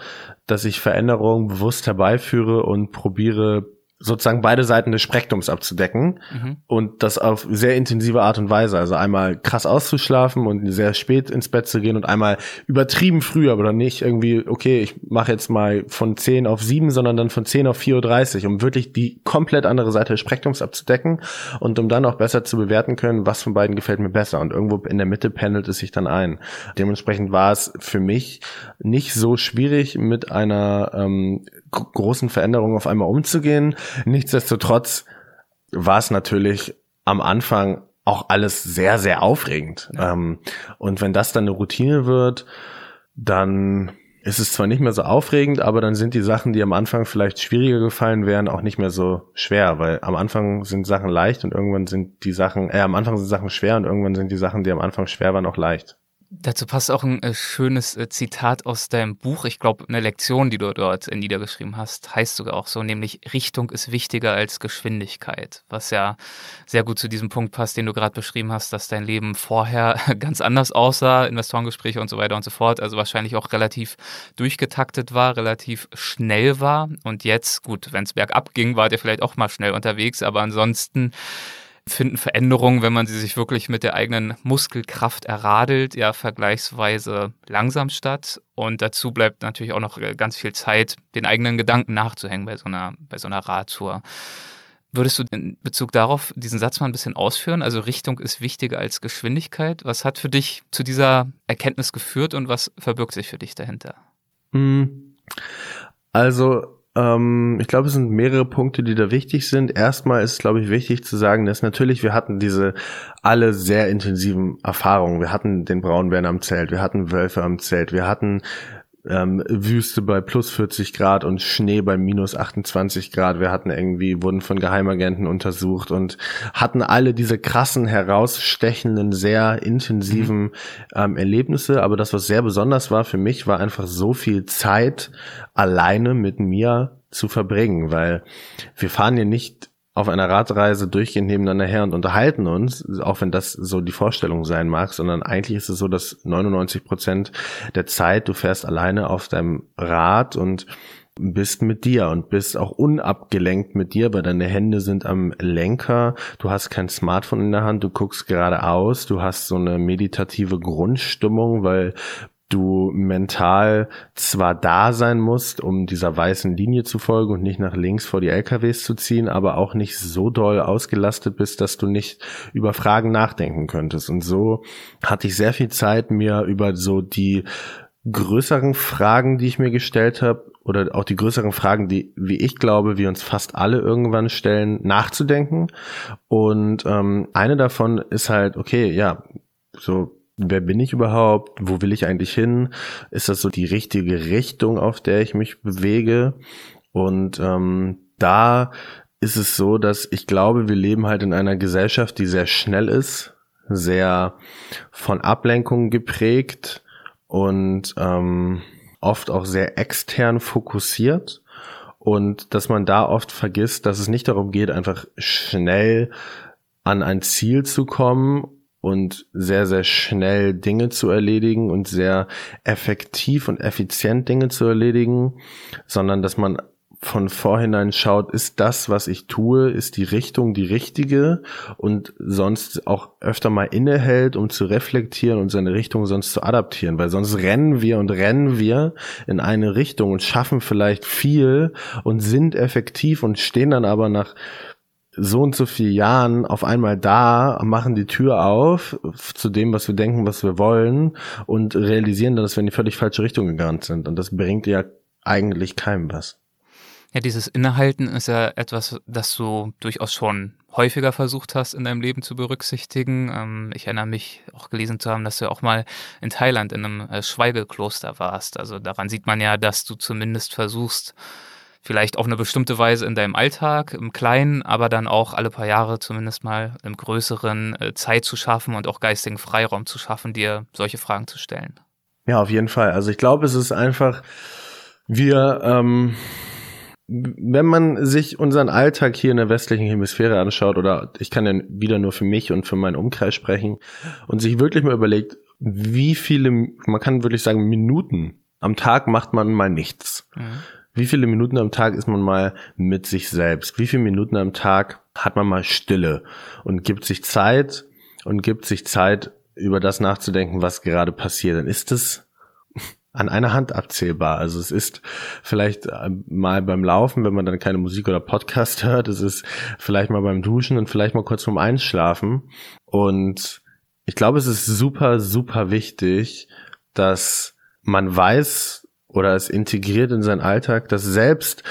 dass ich Veränderungen bewusst herbeiführe und probiere sozusagen beide Seiten des Spektrums abzudecken mhm. und das auf sehr intensive Art und Weise. Also einmal krass auszuschlafen und sehr spät ins Bett zu gehen und einmal übertrieben früh, aber dann nicht irgendwie, okay, ich mache jetzt mal von 10 auf 7, sondern dann von 10 auf 4.30 Uhr, um wirklich die komplett andere Seite des Spektrums abzudecken und um dann auch besser zu bewerten können, was von beiden gefällt mir besser. Und irgendwo in der Mitte pendelt es sich dann ein. Dementsprechend war es für mich nicht so schwierig, mit einer ähm, großen Veränderungen auf einmal umzugehen. Nichtsdestotrotz war es natürlich am Anfang auch alles sehr, sehr aufregend. Ja. Ähm, und wenn das dann eine Routine wird, dann ist es zwar nicht mehr so aufregend, aber dann sind die Sachen, die am Anfang vielleicht schwieriger gefallen wären, auch nicht mehr so schwer, weil am Anfang sind Sachen leicht und irgendwann sind die Sachen, äh, am Anfang sind Sachen schwer und irgendwann sind die Sachen, die am Anfang schwer waren, auch leicht. Dazu passt auch ein äh, schönes äh, Zitat aus deinem Buch. Ich glaube, eine Lektion, die du dort äh, niedergeschrieben hast, heißt sogar auch so, nämlich Richtung ist wichtiger als Geschwindigkeit, was ja sehr gut zu diesem Punkt passt, den du gerade beschrieben hast, dass dein Leben vorher ganz anders aussah, Investorengespräche und so weiter und so fort, also wahrscheinlich auch relativ durchgetaktet war, relativ schnell war und jetzt, gut, wenn es bergab ging, war der vielleicht auch mal schnell unterwegs, aber ansonsten finden Veränderungen, wenn man sie sich wirklich mit der eigenen Muskelkraft erradelt, ja vergleichsweise langsam statt. Und dazu bleibt natürlich auch noch ganz viel Zeit, den eigenen Gedanken nachzuhängen bei so einer, bei so einer Radtour. Würdest du in Bezug darauf diesen Satz mal ein bisschen ausführen? Also Richtung ist wichtiger als Geschwindigkeit. Was hat für dich zu dieser Erkenntnis geführt und was verbirgt sich für dich dahinter? Hm. Also ähm, ich glaube, es sind mehrere Punkte, die da wichtig sind. Erstmal ist, glaube ich, wichtig zu sagen, dass natürlich wir hatten diese alle sehr intensiven Erfahrungen. Wir hatten den Braunbären am Zelt, wir hatten Wölfe am Zelt, wir hatten ähm, Wüste bei plus 40 Grad und Schnee bei minus 28 Grad. Wir hatten irgendwie, wurden von Geheimagenten untersucht und hatten alle diese krassen, herausstechenden, sehr intensiven mhm. ähm, Erlebnisse. Aber das, was sehr besonders war für mich, war einfach so viel Zeit alleine mit mir zu verbringen, weil wir fahren hier nicht auf einer Radreise durchgehend nebeneinander her und unterhalten uns, auch wenn das so die Vorstellung sein mag, sondern eigentlich ist es so, dass 99 Prozent der Zeit du fährst alleine auf deinem Rad und bist mit dir und bist auch unabgelenkt mit dir, weil deine Hände sind am Lenker, du hast kein Smartphone in der Hand, du guckst geradeaus, du hast so eine meditative Grundstimmung, weil du mental zwar da sein musst, um dieser weißen Linie zu folgen und nicht nach links vor die LKWs zu ziehen, aber auch nicht so doll ausgelastet bist, dass du nicht über Fragen nachdenken könntest. Und so hatte ich sehr viel Zeit, mir über so die größeren Fragen, die ich mir gestellt habe, oder auch die größeren Fragen, die, wie ich glaube, wir uns fast alle irgendwann stellen, nachzudenken. Und ähm, eine davon ist halt, okay, ja, so wer bin ich überhaupt? Wo will ich eigentlich hin? Ist das so die richtige Richtung, auf der ich mich bewege? Und ähm, da ist es so, dass ich glaube, wir leben halt in einer Gesellschaft, die sehr schnell ist, sehr von Ablenkungen geprägt und ähm, oft auch sehr extern fokussiert und dass man da oft vergisst, dass es nicht darum geht, einfach schnell an ein Ziel zu kommen und sehr, sehr schnell Dinge zu erledigen und sehr effektiv und effizient Dinge zu erledigen, sondern dass man von vorhinein schaut, ist das, was ich tue, ist die Richtung die richtige und sonst auch öfter mal innehält, um zu reflektieren und seine Richtung sonst zu adaptieren, weil sonst rennen wir und rennen wir in eine Richtung und schaffen vielleicht viel und sind effektiv und stehen dann aber nach so und so vielen Jahren auf einmal da, machen die Tür auf zu dem, was wir denken, was wir wollen und realisieren dann, dass wir in die völlig falsche Richtung gegangen sind. Und das bringt ja eigentlich keinem was. Ja, dieses Innehalten ist ja etwas, das du durchaus schon häufiger versucht hast, in deinem Leben zu berücksichtigen. Ähm, ich erinnere mich auch gelesen zu haben, dass du auch mal in Thailand in einem äh, Schweigekloster warst. Also daran sieht man ja, dass du zumindest versuchst, vielleicht auf eine bestimmte Weise in deinem Alltag, im Kleinen, aber dann auch alle paar Jahre zumindest mal im Größeren äh, Zeit zu schaffen und auch geistigen Freiraum zu schaffen, dir solche Fragen zu stellen. Ja, auf jeden Fall. Also ich glaube, es ist einfach, wir, ähm, wenn man sich unseren Alltag hier in der westlichen Hemisphäre anschaut, oder ich kann ja wieder nur für mich und für meinen Umkreis sprechen, und sich wirklich mal überlegt, wie viele, man kann wirklich sagen, Minuten am Tag macht man mal nichts. Mhm. Wie viele Minuten am Tag ist man mal mit sich selbst? Wie viele Minuten am Tag hat man mal Stille und gibt sich Zeit und gibt sich Zeit, über das nachzudenken, was gerade passiert? Dann ist es an einer Hand abzählbar. Also es ist vielleicht äh, mal beim Laufen, wenn man dann keine Musik oder Podcast hört, es ist vielleicht mal beim Duschen und vielleicht mal kurz vorm Einschlafen. Und ich glaube, es ist super, super wichtig, dass man weiß, oder es integriert in seinen Alltag, dass selbst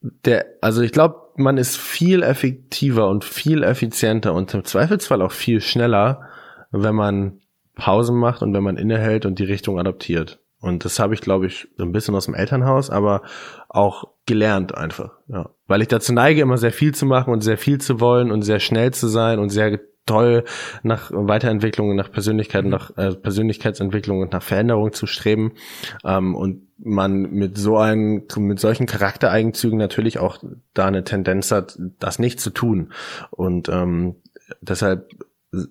der, also ich glaube, man ist viel effektiver und viel effizienter und im Zweifelsfall auch viel schneller, wenn man Pausen macht und wenn man innehält und die Richtung adaptiert. Und das habe ich, glaube ich, so ein bisschen aus dem Elternhaus, aber auch gelernt einfach. Ja. Weil ich dazu neige, immer sehr viel zu machen und sehr viel zu wollen und sehr schnell zu sein und sehr toll nach Weiterentwicklung, nach Persönlichkeit, nach äh, Persönlichkeitsentwicklung und nach Veränderung zu streben. Ähm, und man mit so einem, mit solchen Charaktereigenzügen natürlich auch da eine Tendenz hat, das nicht zu tun. Und ähm, deshalb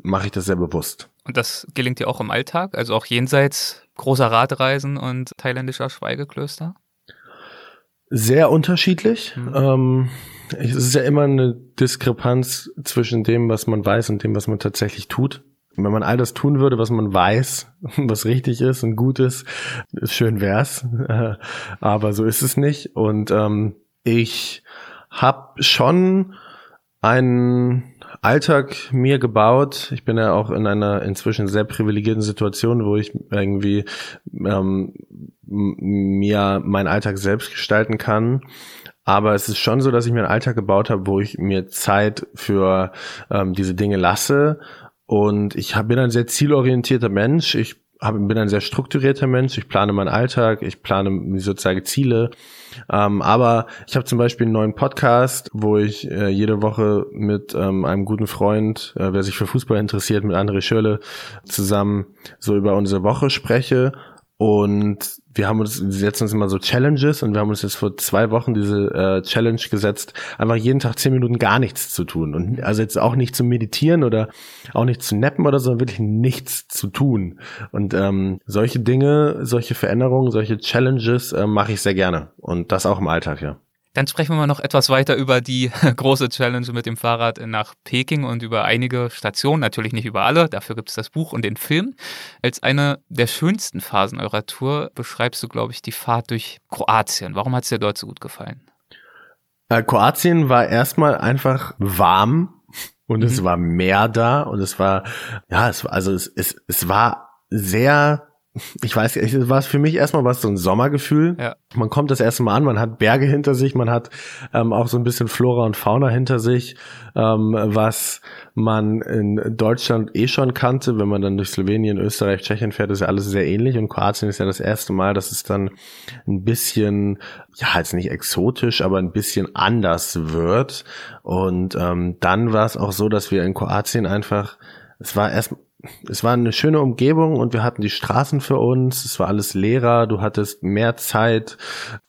mache ich das sehr bewusst. Und das gelingt dir auch im Alltag, also auch jenseits großer Radreisen und thailändischer Schweigeklöster? Sehr unterschiedlich. Mhm. Ähm, es ist ja immer eine Diskrepanz zwischen dem, was man weiß und dem, was man tatsächlich tut. Wenn man all das tun würde, was man weiß, was richtig ist und gut ist, schön wär's. Aber so ist es nicht. Und ähm, ich habe schon einen Alltag mir gebaut. Ich bin ja auch in einer inzwischen sehr privilegierten Situation, wo ich irgendwie ähm, mir meinen Alltag selbst gestalten kann. Aber es ist schon so, dass ich mir einen Alltag gebaut habe, wo ich mir Zeit für ähm, diese Dinge lasse. Und ich hab, bin ein sehr zielorientierter Mensch. Ich hab, bin ein sehr strukturierter Mensch. Ich plane meinen Alltag, ich plane sozusagen Ziele. Ähm, aber ich habe zum Beispiel einen neuen Podcast, wo ich äh, jede Woche mit ähm, einem guten Freund, äh, wer sich für Fußball interessiert, mit André Schölle zusammen so über unsere Woche spreche und wir haben uns, wir setzen uns immer so Challenges und wir haben uns jetzt vor zwei Wochen diese äh, Challenge gesetzt, einfach jeden Tag zehn Minuten gar nichts zu tun. Und also jetzt auch nicht zu meditieren oder auch nicht zu nappen oder so, sondern wirklich nichts zu tun. Und ähm, solche Dinge, solche Veränderungen, solche Challenges äh, mache ich sehr gerne. Und das auch im Alltag, ja. Dann sprechen wir mal noch etwas weiter über die große Challenge mit dem Fahrrad nach Peking und über einige Stationen, natürlich nicht über alle, dafür gibt es das Buch und den Film. Als eine der schönsten Phasen eurer Tour beschreibst du, glaube ich, die Fahrt durch Kroatien. Warum hat es dir dort so gut gefallen? Äh, Kroatien war erstmal einfach warm und mhm. es war Meer da und es war, ja, es war, also es, es, es war sehr ich weiß, es war für mich erstmal was so ein Sommergefühl. Ja. Man kommt das erste Mal an, man hat Berge hinter sich, man hat ähm, auch so ein bisschen Flora und Fauna hinter sich, ähm, was man in Deutschland eh schon kannte. Wenn man dann durch Slowenien, Österreich, Tschechien fährt, ist ja alles sehr ähnlich. Und Kroatien ist ja das erste Mal, dass es dann ein bisschen, ja, jetzt nicht exotisch, aber ein bisschen anders wird. Und ähm, dann war es auch so, dass wir in Kroatien einfach, es war erst es war eine schöne Umgebung und wir hatten die Straßen für uns, es war alles leerer, du hattest mehr Zeit,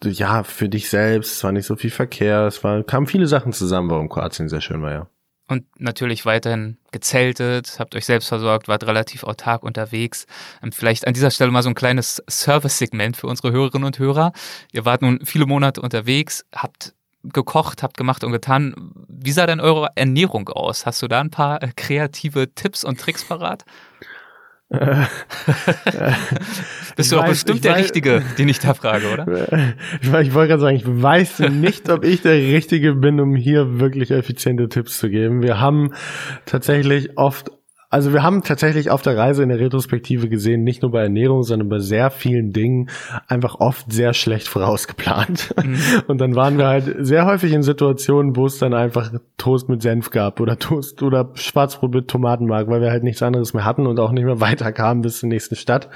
ja, für dich selbst, es war nicht so viel Verkehr, es war, kamen viele Sachen zusammen, warum Kroatien sehr schön war, ja. Und natürlich weiterhin gezeltet, habt euch selbst versorgt, wart relativ autark unterwegs. Und vielleicht an dieser Stelle mal so ein kleines Service-Segment für unsere Hörerinnen und Hörer. Ihr wart nun viele Monate unterwegs, habt gekocht, habt gemacht und getan. Wie sah denn eure Ernährung aus? Hast du da ein paar äh, kreative Tipps und Tricks parat? Bist du auch bestimmt der weiß, Richtige, den ich da frage, oder? Ich, ich wollte gerade sagen, ich weiß nicht, ob ich der Richtige bin, um hier wirklich effiziente Tipps zu geben. Wir haben tatsächlich oft also wir haben tatsächlich auf der Reise in der Retrospektive gesehen, nicht nur bei Ernährung, sondern bei sehr vielen Dingen einfach oft sehr schlecht vorausgeplant. Mhm. Und dann waren wir halt sehr häufig in Situationen, wo es dann einfach Toast mit Senf gab oder Toast oder Schwarzbrot mit Tomatenmark, weil wir halt nichts anderes mehr hatten und auch nicht mehr weiterkamen bis zur nächsten Stadt.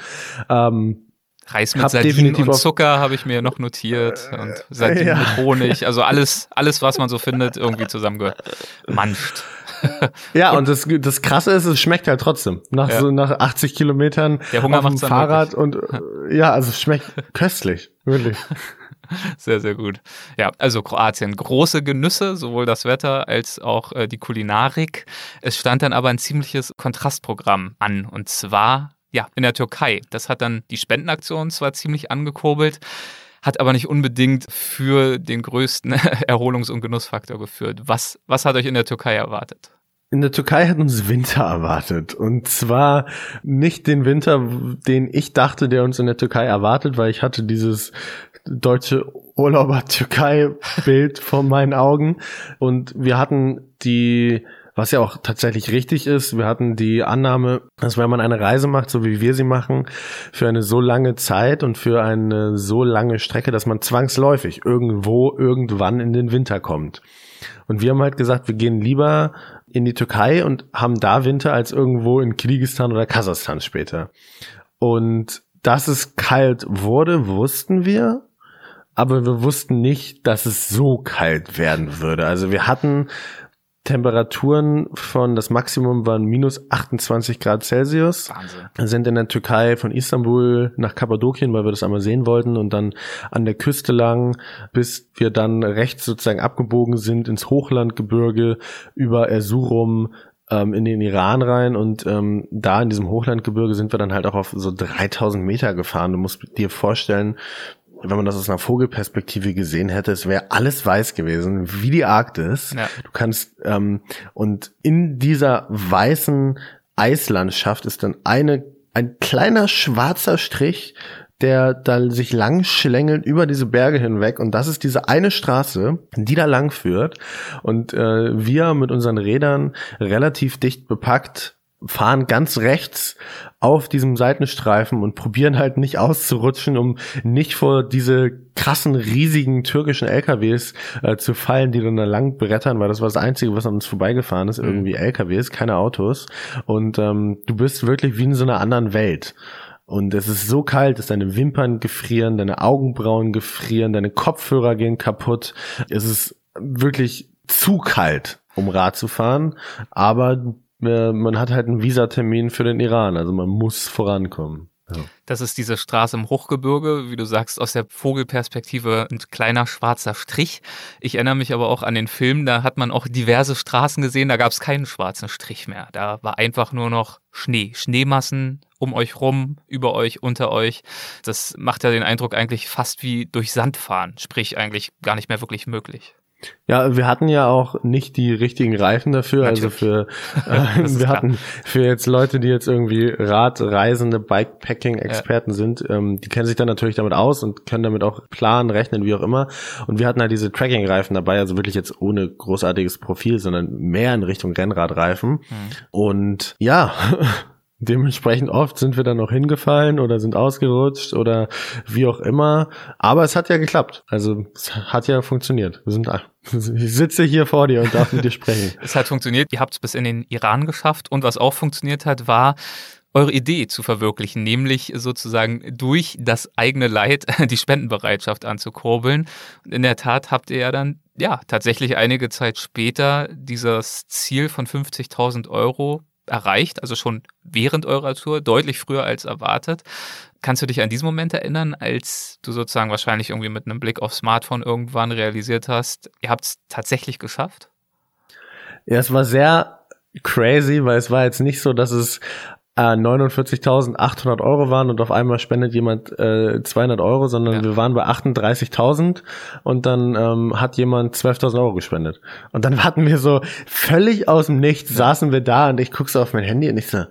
Ähm, Reis mit Sardinen und Zucker habe ich mir noch notiert und Sardinen ja. mit Honig, also alles, alles, was man so findet, irgendwie zusammengemanscht. ja, und das, das Krasse ist, es schmeckt halt trotzdem. Nach ja. so nach 80 Kilometern Der Hunger auf dem Fahrrad und ja, also es schmeckt köstlich, wirklich. Sehr, sehr gut. Ja, also Kroatien, große Genüsse, sowohl das Wetter als auch äh, die Kulinarik. Es stand dann aber ein ziemliches Kontrastprogramm an und zwar ja, in der Türkei. Das hat dann die Spendenaktion zwar ziemlich angekurbelt, hat aber nicht unbedingt für den größten Erholungs- und Genussfaktor geführt. Was, was hat euch in der Türkei erwartet? In der Türkei hat uns Winter erwartet. Und zwar nicht den Winter, den ich dachte, der uns in der Türkei erwartet, weil ich hatte dieses deutsche Urlauber-Türkei-Bild vor meinen Augen. Und wir hatten die was ja auch tatsächlich richtig ist. Wir hatten die Annahme, dass wenn man eine Reise macht, so wie wir sie machen, für eine so lange Zeit und für eine so lange Strecke, dass man zwangsläufig irgendwo irgendwann in den Winter kommt. Und wir haben halt gesagt, wir gehen lieber in die Türkei und haben da Winter als irgendwo in Kirgisistan oder Kasachstan später. Und dass es kalt wurde, wussten wir, aber wir wussten nicht, dass es so kalt werden würde. Also wir hatten Temperaturen von, das Maximum waren minus 28 Grad Celsius. Wahnsinn. Sind in der Türkei von Istanbul nach Kappadokien, weil wir das einmal sehen wollten und dann an der Küste lang, bis wir dann rechts sozusagen abgebogen sind ins Hochlandgebirge über Erzurum ähm, in den Iran rein und ähm, da in diesem Hochlandgebirge sind wir dann halt auch auf so 3000 Meter gefahren. Du musst dir vorstellen, wenn man das aus einer Vogelperspektive gesehen hätte, es wäre alles weiß gewesen, wie die Arktis. Ja. Du kannst ähm, und in dieser weißen Eislandschaft ist dann eine ein kleiner schwarzer Strich, der dann sich lang schlängelt über diese Berge hinweg und das ist diese eine Straße, die da lang führt und äh, wir mit unseren Rädern relativ dicht bepackt fahren ganz rechts auf diesem Seitenstreifen und probieren halt nicht auszurutschen, um nicht vor diese krassen, riesigen türkischen LKWs äh, zu fallen, die dann da lang brettern, weil das war das Einzige, was an uns vorbeigefahren ist, mhm. irgendwie LKWs, keine Autos. Und ähm, du bist wirklich wie in so einer anderen Welt. Und es ist so kalt, dass deine Wimpern gefrieren, deine Augenbrauen gefrieren, deine Kopfhörer gehen kaputt. Es ist wirklich zu kalt, um Rad zu fahren. Aber man hat halt einen Visatermin für den Iran, also man muss vorankommen. Ja. Das ist diese Straße im Hochgebirge, wie du sagst, aus der Vogelperspektive ein kleiner schwarzer Strich. Ich erinnere mich aber auch an den Film, da hat man auch diverse Straßen gesehen, da gab es keinen schwarzen Strich mehr. Da war einfach nur noch Schnee, Schneemassen um euch rum, über euch, unter euch. Das macht ja den Eindruck eigentlich fast wie durch Sand fahren, sprich eigentlich gar nicht mehr wirklich möglich. Ja, wir hatten ja auch nicht die richtigen Reifen dafür. Also Natürlich. Also für äh, wir hatten für jetzt Leute, die jetzt irgendwie Radreisende, Bikepacking-Experten ja. sind, ähm, die kennen sich dann natürlich damit aus und können damit auch planen, rechnen, wie auch immer. Und wir hatten halt diese Tracking-Reifen dabei, also wirklich jetzt ohne großartiges Profil, sondern mehr in Richtung Rennradreifen. Mhm. Und ja, Dementsprechend oft sind wir dann noch hingefallen oder sind ausgerutscht oder wie auch immer. Aber es hat ja geklappt. Also es hat ja funktioniert. Wir sind, ich sitze hier vor dir und darf mit dir sprechen. Es hat funktioniert. Ihr habt es bis in den Iran geschafft. Und was auch funktioniert hat, war, eure Idee zu verwirklichen, nämlich sozusagen durch das eigene Leid die Spendenbereitschaft anzukurbeln. Und in der Tat habt ihr ja dann, ja, tatsächlich einige Zeit später dieses Ziel von 50.000 Euro erreicht, also schon während eurer Tour, deutlich früher als erwartet. Kannst du dich an diesen Moment erinnern, als du sozusagen wahrscheinlich irgendwie mit einem Blick aufs Smartphone irgendwann realisiert hast, ihr habt es tatsächlich geschafft? Ja, es war sehr crazy, weil es war jetzt nicht so, dass es äh, 49.800 Euro waren und auf einmal spendet jemand äh, 200 Euro, sondern ja. wir waren bei 38.000 und dann ähm, hat jemand 12.000 Euro gespendet. Und dann hatten wir so völlig aus dem Nichts, saßen wir da und ich guck so auf mein Handy und ich so,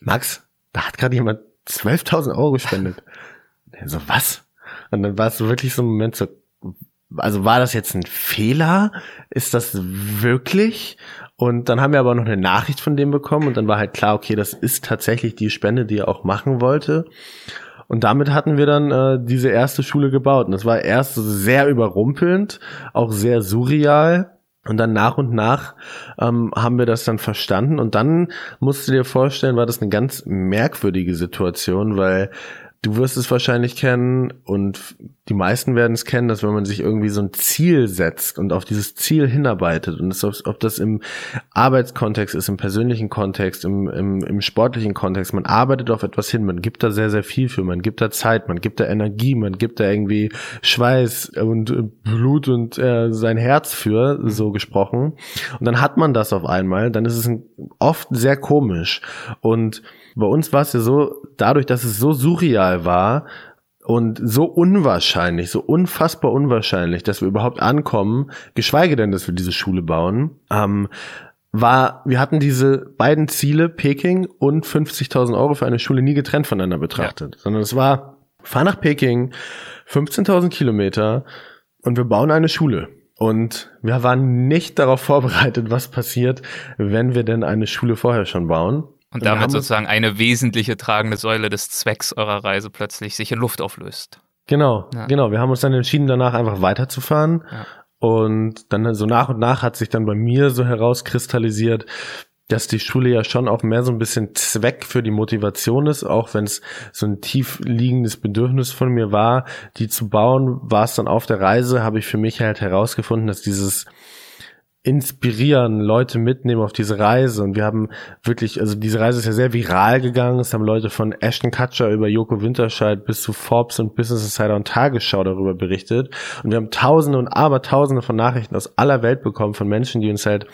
Max, da hat gerade jemand 12.000 Euro gespendet. so, was? Und dann war es wirklich so ein Moment so, also war das jetzt ein Fehler? Ist das wirklich? Und dann haben wir aber noch eine Nachricht von dem bekommen und dann war halt klar, okay, das ist tatsächlich die Spende, die er auch machen wollte. Und damit hatten wir dann äh, diese erste Schule gebaut. Und das war erst sehr überrumpelnd, auch sehr surreal. Und dann nach und nach ähm, haben wir das dann verstanden. Und dann musst du dir vorstellen, war das eine ganz merkwürdige Situation, weil Du wirst es wahrscheinlich kennen und die meisten werden es kennen, dass wenn man sich irgendwie so ein Ziel setzt und auf dieses Ziel hinarbeitet und das, ob das im Arbeitskontext ist, im persönlichen Kontext, im, im, im sportlichen Kontext, man arbeitet auf etwas hin, man gibt da sehr, sehr viel für, man gibt da Zeit, man gibt da Energie, man gibt da irgendwie Schweiß und Blut und äh, sein Herz für, so gesprochen. Und dann hat man das auf einmal, dann ist es oft sehr komisch und bei uns war es ja so, dadurch, dass es so surreal war und so unwahrscheinlich, so unfassbar unwahrscheinlich, dass wir überhaupt ankommen, geschweige denn, dass wir diese Schule bauen, ähm, war, wir hatten diese beiden Ziele, Peking und 50.000 Euro für eine Schule nie getrennt voneinander betrachtet, ja. sondern es war, fahr nach Peking, 15.000 Kilometer und wir bauen eine Schule. Und wir waren nicht darauf vorbereitet, was passiert, wenn wir denn eine Schule vorher schon bauen. Und damit sozusagen eine wesentliche tragende Säule des Zwecks eurer Reise plötzlich sich in Luft auflöst. Genau, ja. genau. Wir haben uns dann entschieden, danach einfach weiterzufahren. Ja. Und dann so nach und nach hat sich dann bei mir so herauskristallisiert, dass die Schule ja schon auch mehr so ein bisschen Zweck für die Motivation ist, auch wenn es so ein tief liegendes Bedürfnis von mir war, die zu bauen, war es dann auf der Reise, habe ich für mich halt herausgefunden, dass dieses inspirieren, Leute mitnehmen auf diese Reise. Und wir haben wirklich, also diese Reise ist ja sehr viral gegangen. Es haben Leute von Ashton Kutcher über Joko Winterscheid bis zu Forbes und Business Insider und Tagesschau darüber berichtet. Und wir haben tausende und abertausende von Nachrichten aus aller Welt bekommen von Menschen, die uns halt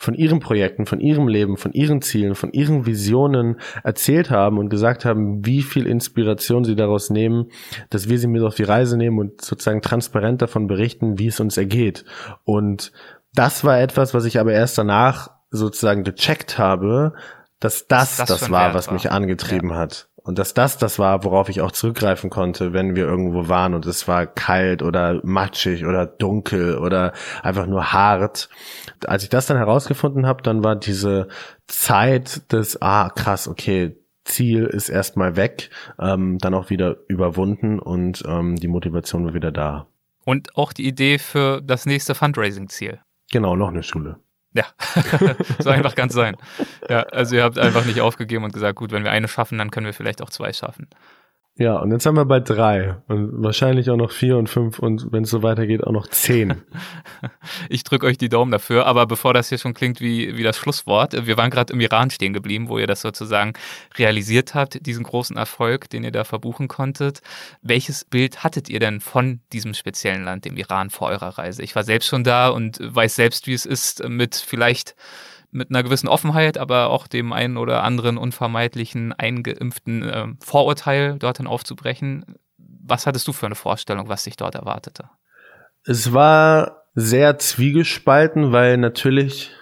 von ihren Projekten, von ihrem Leben, von ihren Zielen, von ihren Visionen erzählt haben und gesagt haben, wie viel Inspiration sie daraus nehmen, dass wir sie mit auf die Reise nehmen und sozusagen transparent davon berichten, wie es uns ergeht. Und das war etwas, was ich aber erst danach sozusagen gecheckt habe, dass das das, das war, was war. mich angetrieben ja. hat. Und dass das das war, worauf ich auch zurückgreifen konnte, wenn wir irgendwo waren und es war kalt oder matschig oder dunkel oder einfach nur hart. Als ich das dann herausgefunden habe, dann war diese Zeit des, ah krass, okay, Ziel ist erstmal weg, ähm, dann auch wieder überwunden und ähm, die Motivation war wieder da. Und auch die Idee für das nächste Fundraising-Ziel. Genau, noch eine Schule. Ja, so einfach kann es sein. Ja, also ihr habt einfach nicht aufgegeben und gesagt, gut, wenn wir eine schaffen, dann können wir vielleicht auch zwei schaffen. Ja, und jetzt haben wir bei drei und wahrscheinlich auch noch vier und fünf und wenn es so weitergeht, auch noch zehn. ich drücke euch die Daumen dafür, aber bevor das hier schon klingt wie, wie das Schlusswort, wir waren gerade im Iran stehen geblieben, wo ihr das sozusagen realisiert habt, diesen großen Erfolg, den ihr da verbuchen konntet. Welches Bild hattet ihr denn von diesem speziellen Land, dem Iran, vor eurer Reise? Ich war selbst schon da und weiß selbst, wie es ist, mit vielleicht mit einer gewissen Offenheit, aber auch dem einen oder anderen unvermeidlichen eingeimpften äh, Vorurteil dorthin aufzubrechen. Was hattest du für eine Vorstellung, was sich dort erwartete? Es war sehr zwiegespalten, weil natürlich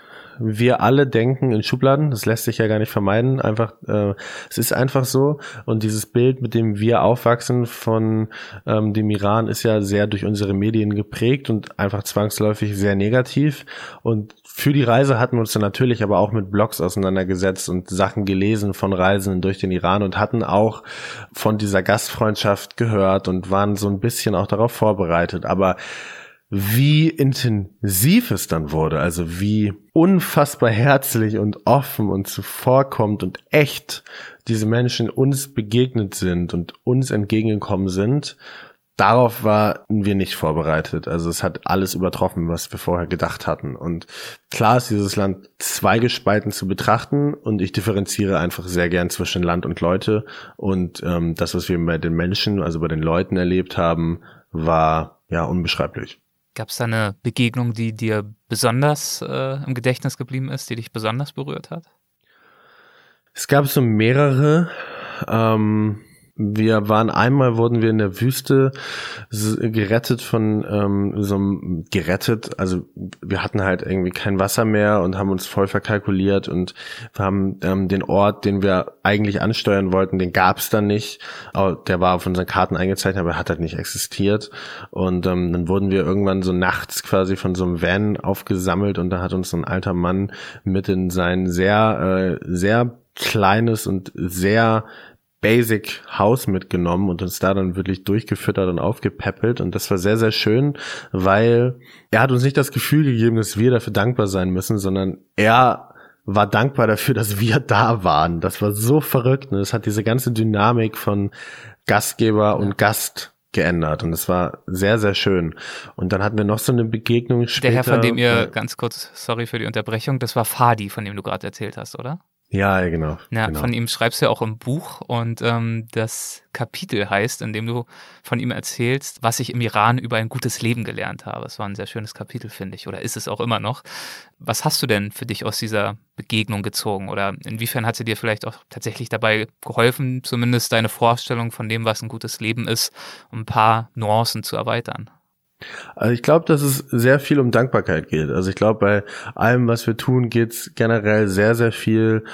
wir alle denken in Schubladen, das lässt sich ja gar nicht vermeiden, einfach, äh, es ist einfach so und dieses Bild, mit dem wir aufwachsen von ähm, dem Iran, ist ja sehr durch unsere Medien geprägt und einfach zwangsläufig sehr negativ und für die Reise hatten wir uns dann natürlich aber auch mit Blogs auseinandergesetzt und Sachen gelesen von Reisenden durch den Iran und hatten auch von dieser Gastfreundschaft gehört und waren so ein bisschen auch darauf vorbereitet, aber wie intensiv es dann wurde, also wie unfassbar herzlich und offen und zuvorkommt und echt diese Menschen uns begegnet sind und uns entgegengekommen sind, darauf waren wir nicht vorbereitet. Also es hat alles übertroffen, was wir vorher gedacht hatten. Und klar ist dieses Land zweigespalten zu betrachten und ich differenziere einfach sehr gern zwischen Land und Leute. Und ähm, das, was wir bei den Menschen, also bei den Leuten erlebt haben, war ja unbeschreiblich. Gab es da eine Begegnung, die dir besonders äh, im Gedächtnis geblieben ist, die dich besonders berührt hat? Es gab so mehrere. Ähm, wir waren einmal, wurden wir in der Wüste gerettet von ähm, so einem, gerettet, also wir hatten halt irgendwie kein Wasser mehr und haben uns voll verkalkuliert und wir haben ähm, den Ort, den wir eigentlich ansteuern wollten, den gab es dann nicht. Der war auf unseren Karten eingezeichnet, aber er hat halt nicht existiert. Und ähm, dann wurden wir irgendwann so nachts quasi von so einem Van aufgesammelt und da hat uns so ein alter Mann mit in sein sehr, äh, sehr kleines und sehr Basic House mitgenommen und uns da dann wirklich durchgefüttert und aufgepäppelt. Und das war sehr, sehr schön, weil er hat uns nicht das Gefühl gegeben, dass wir dafür dankbar sein müssen, sondern er war dankbar dafür, dass wir da waren. Das war so verrückt. Und es hat diese ganze Dynamik von Gastgeber und Gast geändert und es war sehr, sehr schön. Und dann hatten wir noch so eine Begegnung später. Der Herr, von dem ihr, ganz kurz, sorry für die Unterbrechung, das war Fadi, von dem du gerade erzählt hast, oder? Ja, genau. Ja, genau. von ihm schreibst du ja auch im Buch und ähm, das Kapitel heißt, in dem du von ihm erzählst, was ich im Iran über ein gutes Leben gelernt habe. Es war ein sehr schönes Kapitel, finde ich, oder ist es auch immer noch. Was hast du denn für dich aus dieser Begegnung gezogen oder inwiefern hat sie dir vielleicht auch tatsächlich dabei geholfen, zumindest deine Vorstellung von dem, was ein gutes Leben ist, um ein paar Nuancen zu erweitern? Also ich glaube, dass es sehr viel um Dankbarkeit geht. Also ich glaube, bei allem, was wir tun, geht es generell sehr, sehr viel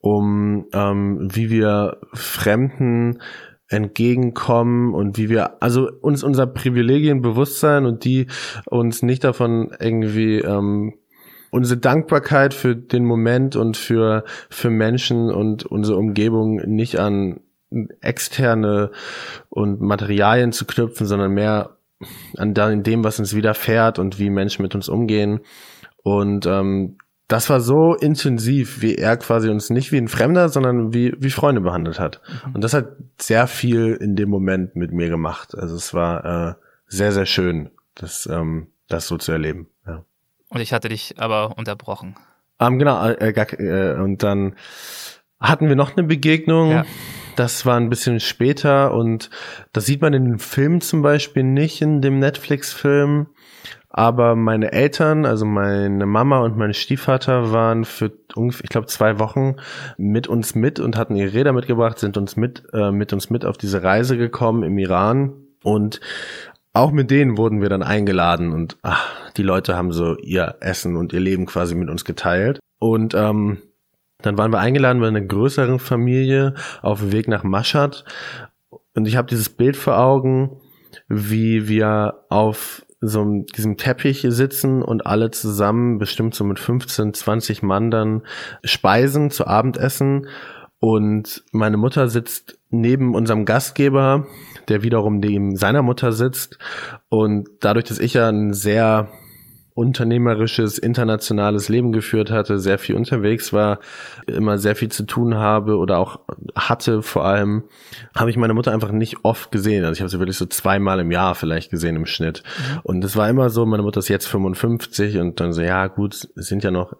um, ähm, wie wir Fremden entgegenkommen und wie wir, also uns unser Privilegien bewusst sein und die uns nicht davon irgendwie ähm, unsere Dankbarkeit für den Moment und für, für Menschen und unsere Umgebung nicht an externe und Materialien zu knüpfen, sondern mehr an dem, was uns widerfährt und wie Menschen mit uns umgehen. Und ähm, das war so intensiv, wie er quasi uns nicht wie ein Fremder, sondern wie, wie Freunde behandelt hat. Mhm. Und das hat sehr viel in dem Moment mit mir gemacht. Also es war äh, sehr, sehr schön, das, ähm, das so zu erleben. Ja. Und ich hatte dich aber unterbrochen. Ähm, genau, äh, äh, und dann hatten wir noch eine Begegnung. Ja. Das war ein bisschen später und das sieht man in den Filmen zum Beispiel nicht, in dem Netflix-Film. Aber meine Eltern, also meine Mama und mein Stiefvater waren für ungefähr, ich glaube, zwei Wochen mit uns mit und hatten ihre Räder mitgebracht, sind uns mit, äh, mit uns mit auf diese Reise gekommen im Iran. Und auch mit denen wurden wir dann eingeladen und ach, die Leute haben so ihr Essen und ihr Leben quasi mit uns geteilt. Und ähm, dann waren wir eingeladen bei einer größeren Familie auf dem Weg nach Mashhad. Und ich habe dieses Bild vor Augen, wie wir auf so diesem Teppich sitzen und alle zusammen, bestimmt so mit 15, 20 Mann dann speisen zu Abendessen. Und meine Mutter sitzt neben unserem Gastgeber, der wiederum neben seiner Mutter sitzt. Und dadurch, dass ich ja ein sehr unternehmerisches, internationales Leben geführt hatte, sehr viel unterwegs war, immer sehr viel zu tun habe oder auch hatte vor allem, habe ich meine Mutter einfach nicht oft gesehen. Also ich habe sie wirklich so zweimal im Jahr vielleicht gesehen im Schnitt. Mhm. Und es war immer so, meine Mutter ist jetzt 55 und dann so, ja gut, es sind ja noch,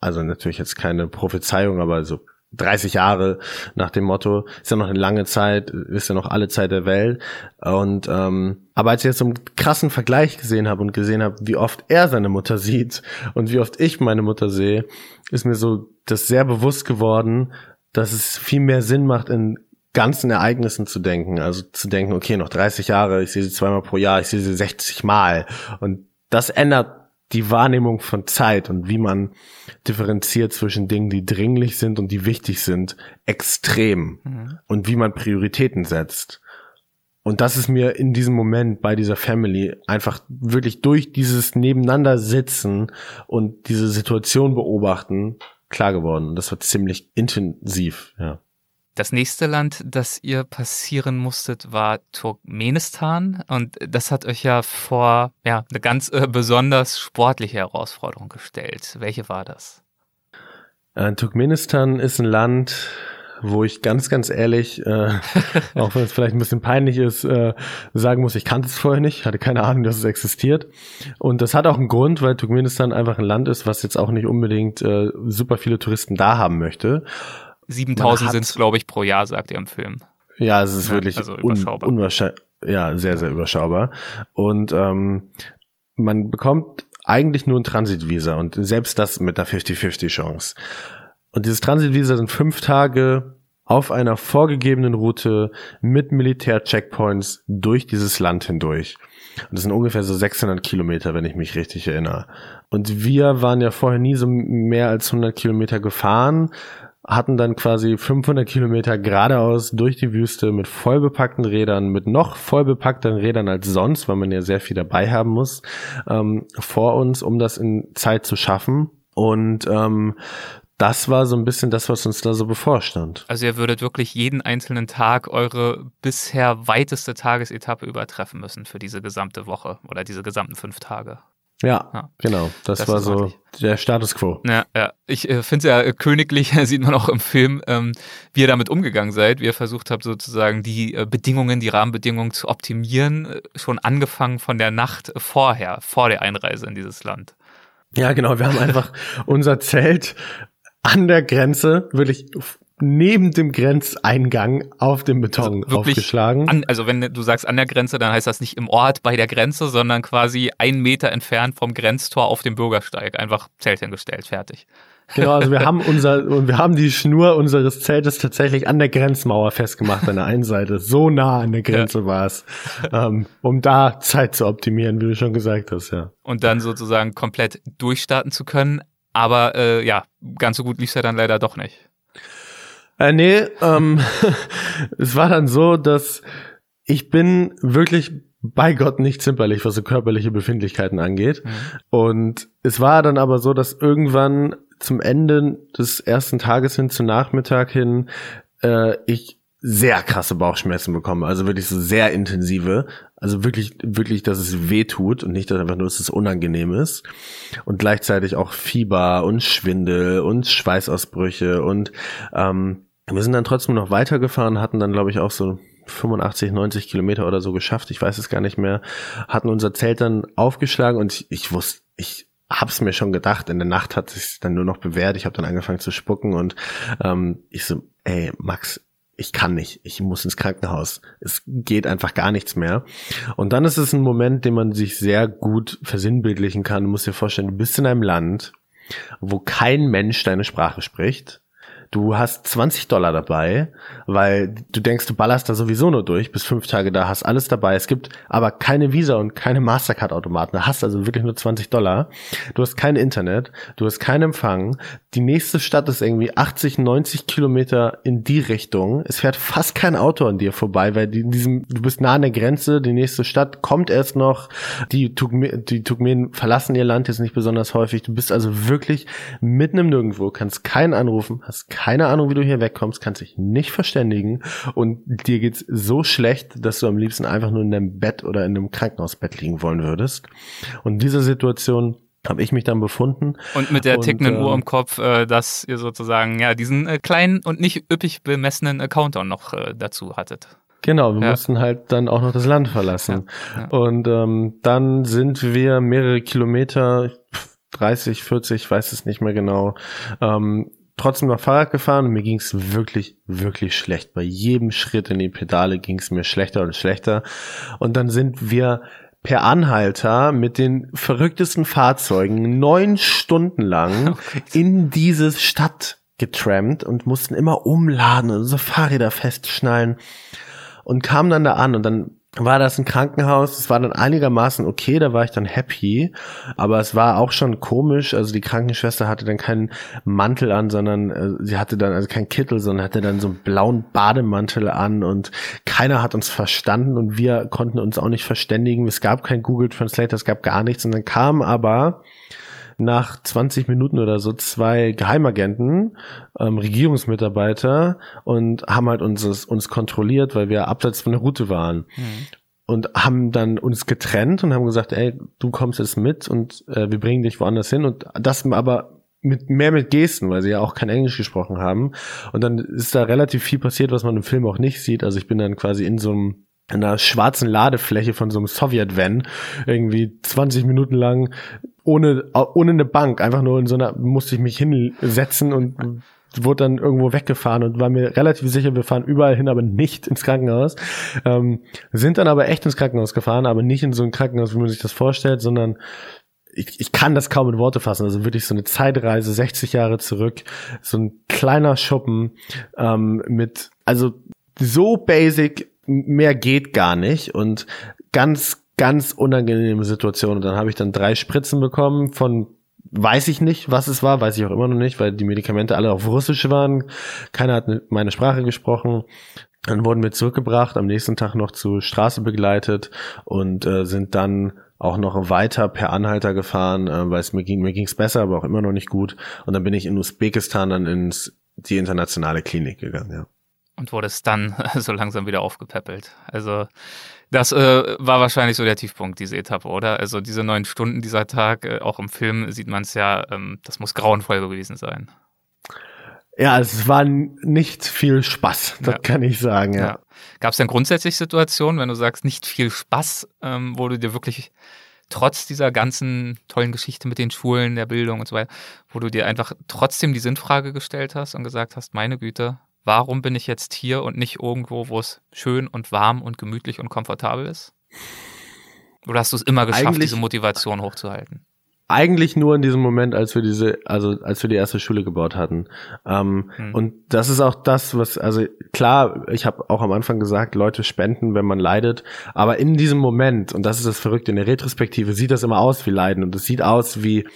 also natürlich jetzt keine Prophezeiung, aber so 30 Jahre nach dem Motto, ist ja noch eine lange Zeit, ist ja noch alle Zeit der Welt. Und ähm, aber als ich jetzt so einen krassen Vergleich gesehen habe und gesehen habe, wie oft er seine Mutter sieht und wie oft ich meine Mutter sehe, ist mir so das sehr bewusst geworden, dass es viel mehr Sinn macht, in ganzen Ereignissen zu denken. Also zu denken, okay, noch 30 Jahre, ich sehe sie zweimal pro Jahr, ich sehe sie 60 Mal. Und das ändert die Wahrnehmung von Zeit und wie man differenziert zwischen Dingen, die dringlich sind und die wichtig sind, extrem. Mhm. Und wie man Prioritäten setzt. Und das ist mir in diesem Moment bei dieser Family einfach wirklich durch dieses Nebeneinander sitzen und diese Situation beobachten klar geworden. Und das war ziemlich intensiv, ja. Das nächste Land, das ihr passieren musstet, war Turkmenistan. Und das hat euch ja vor ja, eine ganz äh, besonders sportliche Herausforderung gestellt. Welche war das? Äh, Turkmenistan ist ein Land, wo ich ganz, ganz ehrlich, äh, auch wenn es vielleicht ein bisschen peinlich ist, äh, sagen muss, ich kannte es vorher nicht, hatte keine Ahnung, dass es existiert. Und das hat auch einen Grund, weil Turkmenistan einfach ein Land ist, was jetzt auch nicht unbedingt äh, super viele Touristen da haben möchte. 7000 sind es, glaube ich, pro Jahr, sagt er im Film. Ja, es ist ja, wirklich also un unwahrscheinlich, ja, sehr, sehr überschaubar. Und ähm, man bekommt eigentlich nur ein Transitvisa und selbst das mit einer 50-50 Chance. Und dieses Transitvisa sind fünf Tage auf einer vorgegebenen Route mit Militär-Checkpoints durch dieses Land hindurch. Und das sind ungefähr so 600 Kilometer, wenn ich mich richtig erinnere. Und wir waren ja vorher nie so mehr als 100 Kilometer gefahren, hatten dann quasi 500 Kilometer geradeaus durch die Wüste mit vollbepackten Rädern, mit noch vollbepackteren Rädern als sonst, weil man ja sehr viel dabei haben muss, ähm, vor uns, um das in Zeit zu schaffen. Und ähm, das war so ein bisschen das, was uns da so bevorstand. Also ihr würdet wirklich jeden einzelnen Tag eure bisher weiteste Tagesetappe übertreffen müssen für diese gesamte Woche oder diese gesamten fünf Tage. Ja, ja, genau. Das, das war so ordentlich. der Status quo. Ja, ja. Ich äh, finde es ja äh, königlich, sieht man auch im Film, ähm, wie ihr damit umgegangen seid, wie ihr versucht habt, sozusagen die äh, Bedingungen, die Rahmenbedingungen zu optimieren, äh, schon angefangen von der Nacht vorher, vor der Einreise in dieses Land. Ja, genau. Wir haben einfach unser Zelt an der Grenze, wirklich neben dem Grenzeingang auf dem Beton also aufgeschlagen. An, also wenn du sagst an der Grenze, dann heißt das nicht im Ort bei der Grenze, sondern quasi einen Meter entfernt vom Grenztor auf dem Bürgersteig. Einfach Zelt hingestellt, fertig. Genau, also wir haben unser und wir haben die Schnur unseres Zeltes tatsächlich an der Grenzmauer festgemacht an der einen Seite. So nah an der Grenze ja. war es, ähm, um da Zeit zu optimieren, wie du schon gesagt hast, ja. Und dann sozusagen komplett durchstarten zu können. Aber äh, ja, ganz so gut lief es ja dann leider doch nicht. Äh, nee, ähm, es war dann so, dass ich bin wirklich bei Gott nicht zimperlich, was so körperliche Befindlichkeiten angeht. Mhm. Und es war dann aber so, dass irgendwann zum Ende des ersten Tages hin, zu Nachmittag hin, äh, ich sehr krasse Bauchschmerzen bekomme. Also wirklich so sehr intensive. Also wirklich, wirklich, dass es weh tut und nicht dass einfach nur, dass es unangenehm ist. Und gleichzeitig auch Fieber und Schwindel und Schweißausbrüche und ähm, wir sind dann trotzdem noch weitergefahren, hatten dann, glaube ich, auch so 85, 90 Kilometer oder so geschafft. Ich weiß es gar nicht mehr. Hatten unser Zelt dann aufgeschlagen und ich, ich wusste, ich hab's mir schon gedacht. In der Nacht hat sich dann nur noch bewährt. Ich habe dann angefangen zu spucken und ähm, ich so, ey, Max, ich kann nicht, ich muss ins Krankenhaus. Es geht einfach gar nichts mehr. Und dann ist es ein Moment, den man sich sehr gut versinnbildlichen kann. Du musst dir vorstellen, du bist in einem Land, wo kein Mensch deine Sprache spricht Du hast 20 Dollar dabei, weil du denkst, du ballerst da sowieso nur durch, bis fünf Tage da, hast alles dabei. Es gibt aber keine Visa und keine Mastercard-Automaten. Du hast also wirklich nur 20 Dollar. Du hast kein Internet, du hast keinen Empfang. Die nächste Stadt ist irgendwie 80, 90 Kilometer in die Richtung. Es fährt fast kein Auto an dir vorbei, weil die in diesem, du bist nah an der Grenze, die nächste Stadt kommt erst noch. Die, Turkmen, die Turkmenen verlassen ihr Land jetzt nicht besonders häufig. Du bist also wirklich mitten im Nirgendwo, kannst keinen anrufen, hast keine Ahnung, wie du hier wegkommst, kannst dich nicht verständigen und dir geht's so schlecht, dass du am liebsten einfach nur in deinem Bett oder in einem Krankenhausbett liegen wollen würdest. Und in dieser Situation habe ich mich dann befunden. Und mit der tickenden äh, Uhr im Kopf, äh, dass ihr sozusagen ja diesen äh, kleinen und nicht üppig bemessenen äh, Countdown noch äh, dazu hattet. Genau, wir ja. mussten halt dann auch noch das Land verlassen. Ja, ja. Und ähm, dann sind wir mehrere Kilometer, 30, 40, ich weiß es nicht mehr genau, ähm, trotzdem noch Fahrrad gefahren und mir ging es wirklich, wirklich schlecht. Bei jedem Schritt in die Pedale ging es mir schlechter und schlechter. Und dann sind wir per Anhalter mit den verrücktesten Fahrzeugen neun Stunden lang in diese Stadt getrampt und mussten immer umladen und unsere Fahrräder festschnallen und kamen dann da an und dann war das ein Krankenhaus. Es war dann einigermaßen okay, da war ich dann happy. Aber es war auch schon komisch. Also die Krankenschwester hatte dann keinen Mantel an, sondern äh, sie hatte dann, also kein Kittel, sondern hatte dann so einen blauen Bademantel an und keiner hat uns verstanden und wir konnten uns auch nicht verständigen. Es gab kein Google Translator, es gab gar nichts. Und dann kam aber nach 20 Minuten oder so zwei Geheimagenten, ähm, Regierungsmitarbeiter und haben halt uns, uns kontrolliert, weil wir abseits von der Route waren. Mhm. Und haben dann uns getrennt und haben gesagt, ey, du kommst jetzt mit und äh, wir bringen dich woanders hin. Und das aber mit mehr mit Gesten, weil sie ja auch kein Englisch gesprochen haben. Und dann ist da relativ viel passiert, was man im Film auch nicht sieht. Also ich bin dann quasi in so einem in einer schwarzen Ladefläche von so einem Sowjet-Van irgendwie 20 Minuten lang ohne ohne eine Bank einfach nur in so einer musste ich mich hinsetzen und wurde dann irgendwo weggefahren und war mir relativ sicher, wir fahren überall hin, aber nicht ins Krankenhaus. Ähm, sind dann aber echt ins Krankenhaus gefahren, aber nicht in so ein Krankenhaus, wie man sich das vorstellt, sondern ich, ich kann das kaum in Worte fassen. Also wirklich so eine Zeitreise, 60 Jahre zurück, so ein kleiner Schuppen ähm, mit, also so basic, mehr geht gar nicht und ganz, ganz unangenehme Situation. Und dann habe ich dann drei Spritzen bekommen von weiß ich nicht, was es war, weiß ich auch immer noch nicht, weil die Medikamente alle auf Russisch waren. Keiner hat meine Sprache gesprochen. Dann wurden wir zurückgebracht, am nächsten Tag noch zur Straße begleitet und äh, sind dann auch noch weiter per Anhalter gefahren, äh, weil es mir ging, mir ging's besser, aber auch immer noch nicht gut. Und dann bin ich in Usbekistan dann ins die internationale Klinik gegangen, ja. Und wurde es dann so langsam wieder aufgepäppelt. Also das äh, war wahrscheinlich so der Tiefpunkt, diese Etappe, oder? Also diese neun Stunden, dieser Tag, äh, auch im Film sieht man es ja, ähm, das muss grauenvoll gewesen sein. Ja, es war nicht viel Spaß, das ja. kann ich sagen, ja. ja. Gab es denn grundsätzlich Situationen, wenn du sagst, nicht viel Spaß, ähm, wo du dir wirklich trotz dieser ganzen tollen Geschichte mit den Schulen, der Bildung und so weiter, wo du dir einfach trotzdem die Sinnfrage gestellt hast und gesagt hast, meine Güte, warum bin ich jetzt hier und nicht irgendwo, wo es schön und warm und gemütlich und komfortabel ist? Oder hast du es immer geschafft, Eigentlich diese Motivation hochzuhalten? eigentlich nur in diesem Moment, als wir diese, also als wir die erste Schule gebaut hatten. Ähm, hm. Und das ist auch das, was, also klar, ich habe auch am Anfang gesagt, Leute spenden, wenn man leidet, aber in diesem Moment, und das ist das Verrückte, in der Retrospektive sieht das immer aus wie Leiden und es sieht aus wie,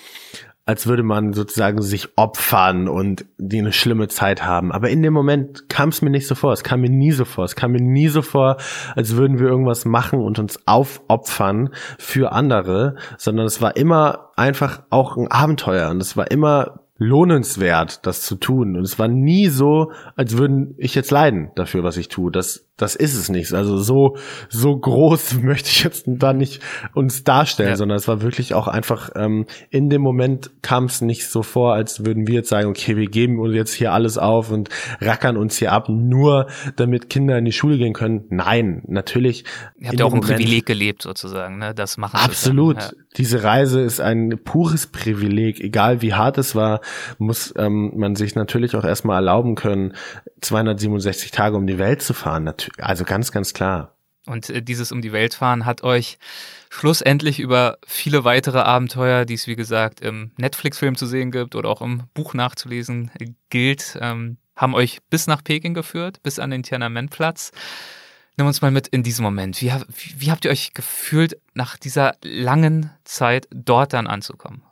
als würde man sozusagen sich opfern und die eine schlimme Zeit haben. Aber in dem Moment kam es mir nicht so vor. Es kam mir nie so vor. Es kam mir nie so vor, als würden wir irgendwas machen und uns aufopfern für andere, sondern es war immer einfach auch ein Abenteuer und es war immer lohnenswert, das zu tun. Und es war nie so, als würden ich jetzt leiden dafür, was ich tue. Das, das ist es nicht. Also so, so groß möchte ich jetzt da nicht uns darstellen, ja. sondern es war wirklich auch einfach, ähm, in dem Moment kam es nicht so vor, als würden wir jetzt sagen, okay, wir geben uns jetzt hier alles auf und rackern uns hier ab, nur damit Kinder in die Schule gehen können. Nein, natürlich. Ihr habt ja auch ein Moment, Privileg gelebt sozusagen, ne? Das machen Absolut. Ja. Diese Reise ist ein pures Privileg, egal wie hart es war muss ähm, man sich natürlich auch erstmal erlauben können, 267 Tage um die Welt zu fahren. Also ganz, ganz klar. Und äh, dieses um die Welt fahren hat euch schlussendlich über viele weitere Abenteuer, die es wie gesagt im Netflix-Film zu sehen gibt oder auch im Buch nachzulesen gilt, ähm, haben euch bis nach Peking geführt, bis an den Tiananmen-Platz. Nimm uns mal mit in diesen Moment. Wie, wie, wie habt ihr euch gefühlt, nach dieser langen Zeit dort dann anzukommen?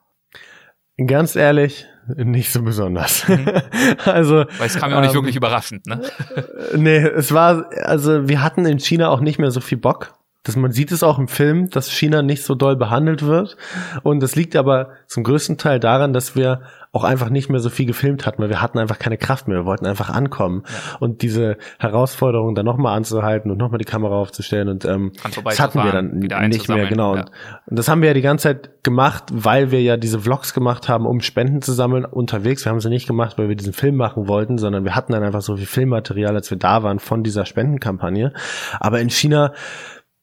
Ganz ehrlich, nicht so besonders. Mhm. also, weil es kam ja auch nicht ähm, wirklich überraschend, ne? nee, es war also wir hatten in China auch nicht mehr so viel Bock dass man sieht es auch im Film, dass China nicht so doll behandelt wird. Und das liegt aber zum größten Teil daran, dass wir auch einfach nicht mehr so viel gefilmt hatten, weil wir hatten einfach keine Kraft mehr. Wir wollten einfach ankommen. Ja. Und diese Herausforderung dann nochmal anzuhalten und nochmal die Kamera aufzustellen und ähm, das hatten wir dann nicht mehr, genau. Ja. Und, und das haben wir ja die ganze Zeit gemacht, weil wir ja diese Vlogs gemacht haben, um Spenden zu sammeln unterwegs. Wir haben sie nicht gemacht, weil wir diesen Film machen wollten, sondern wir hatten dann einfach so viel Filmmaterial, als wir da waren von dieser Spendenkampagne. Aber in China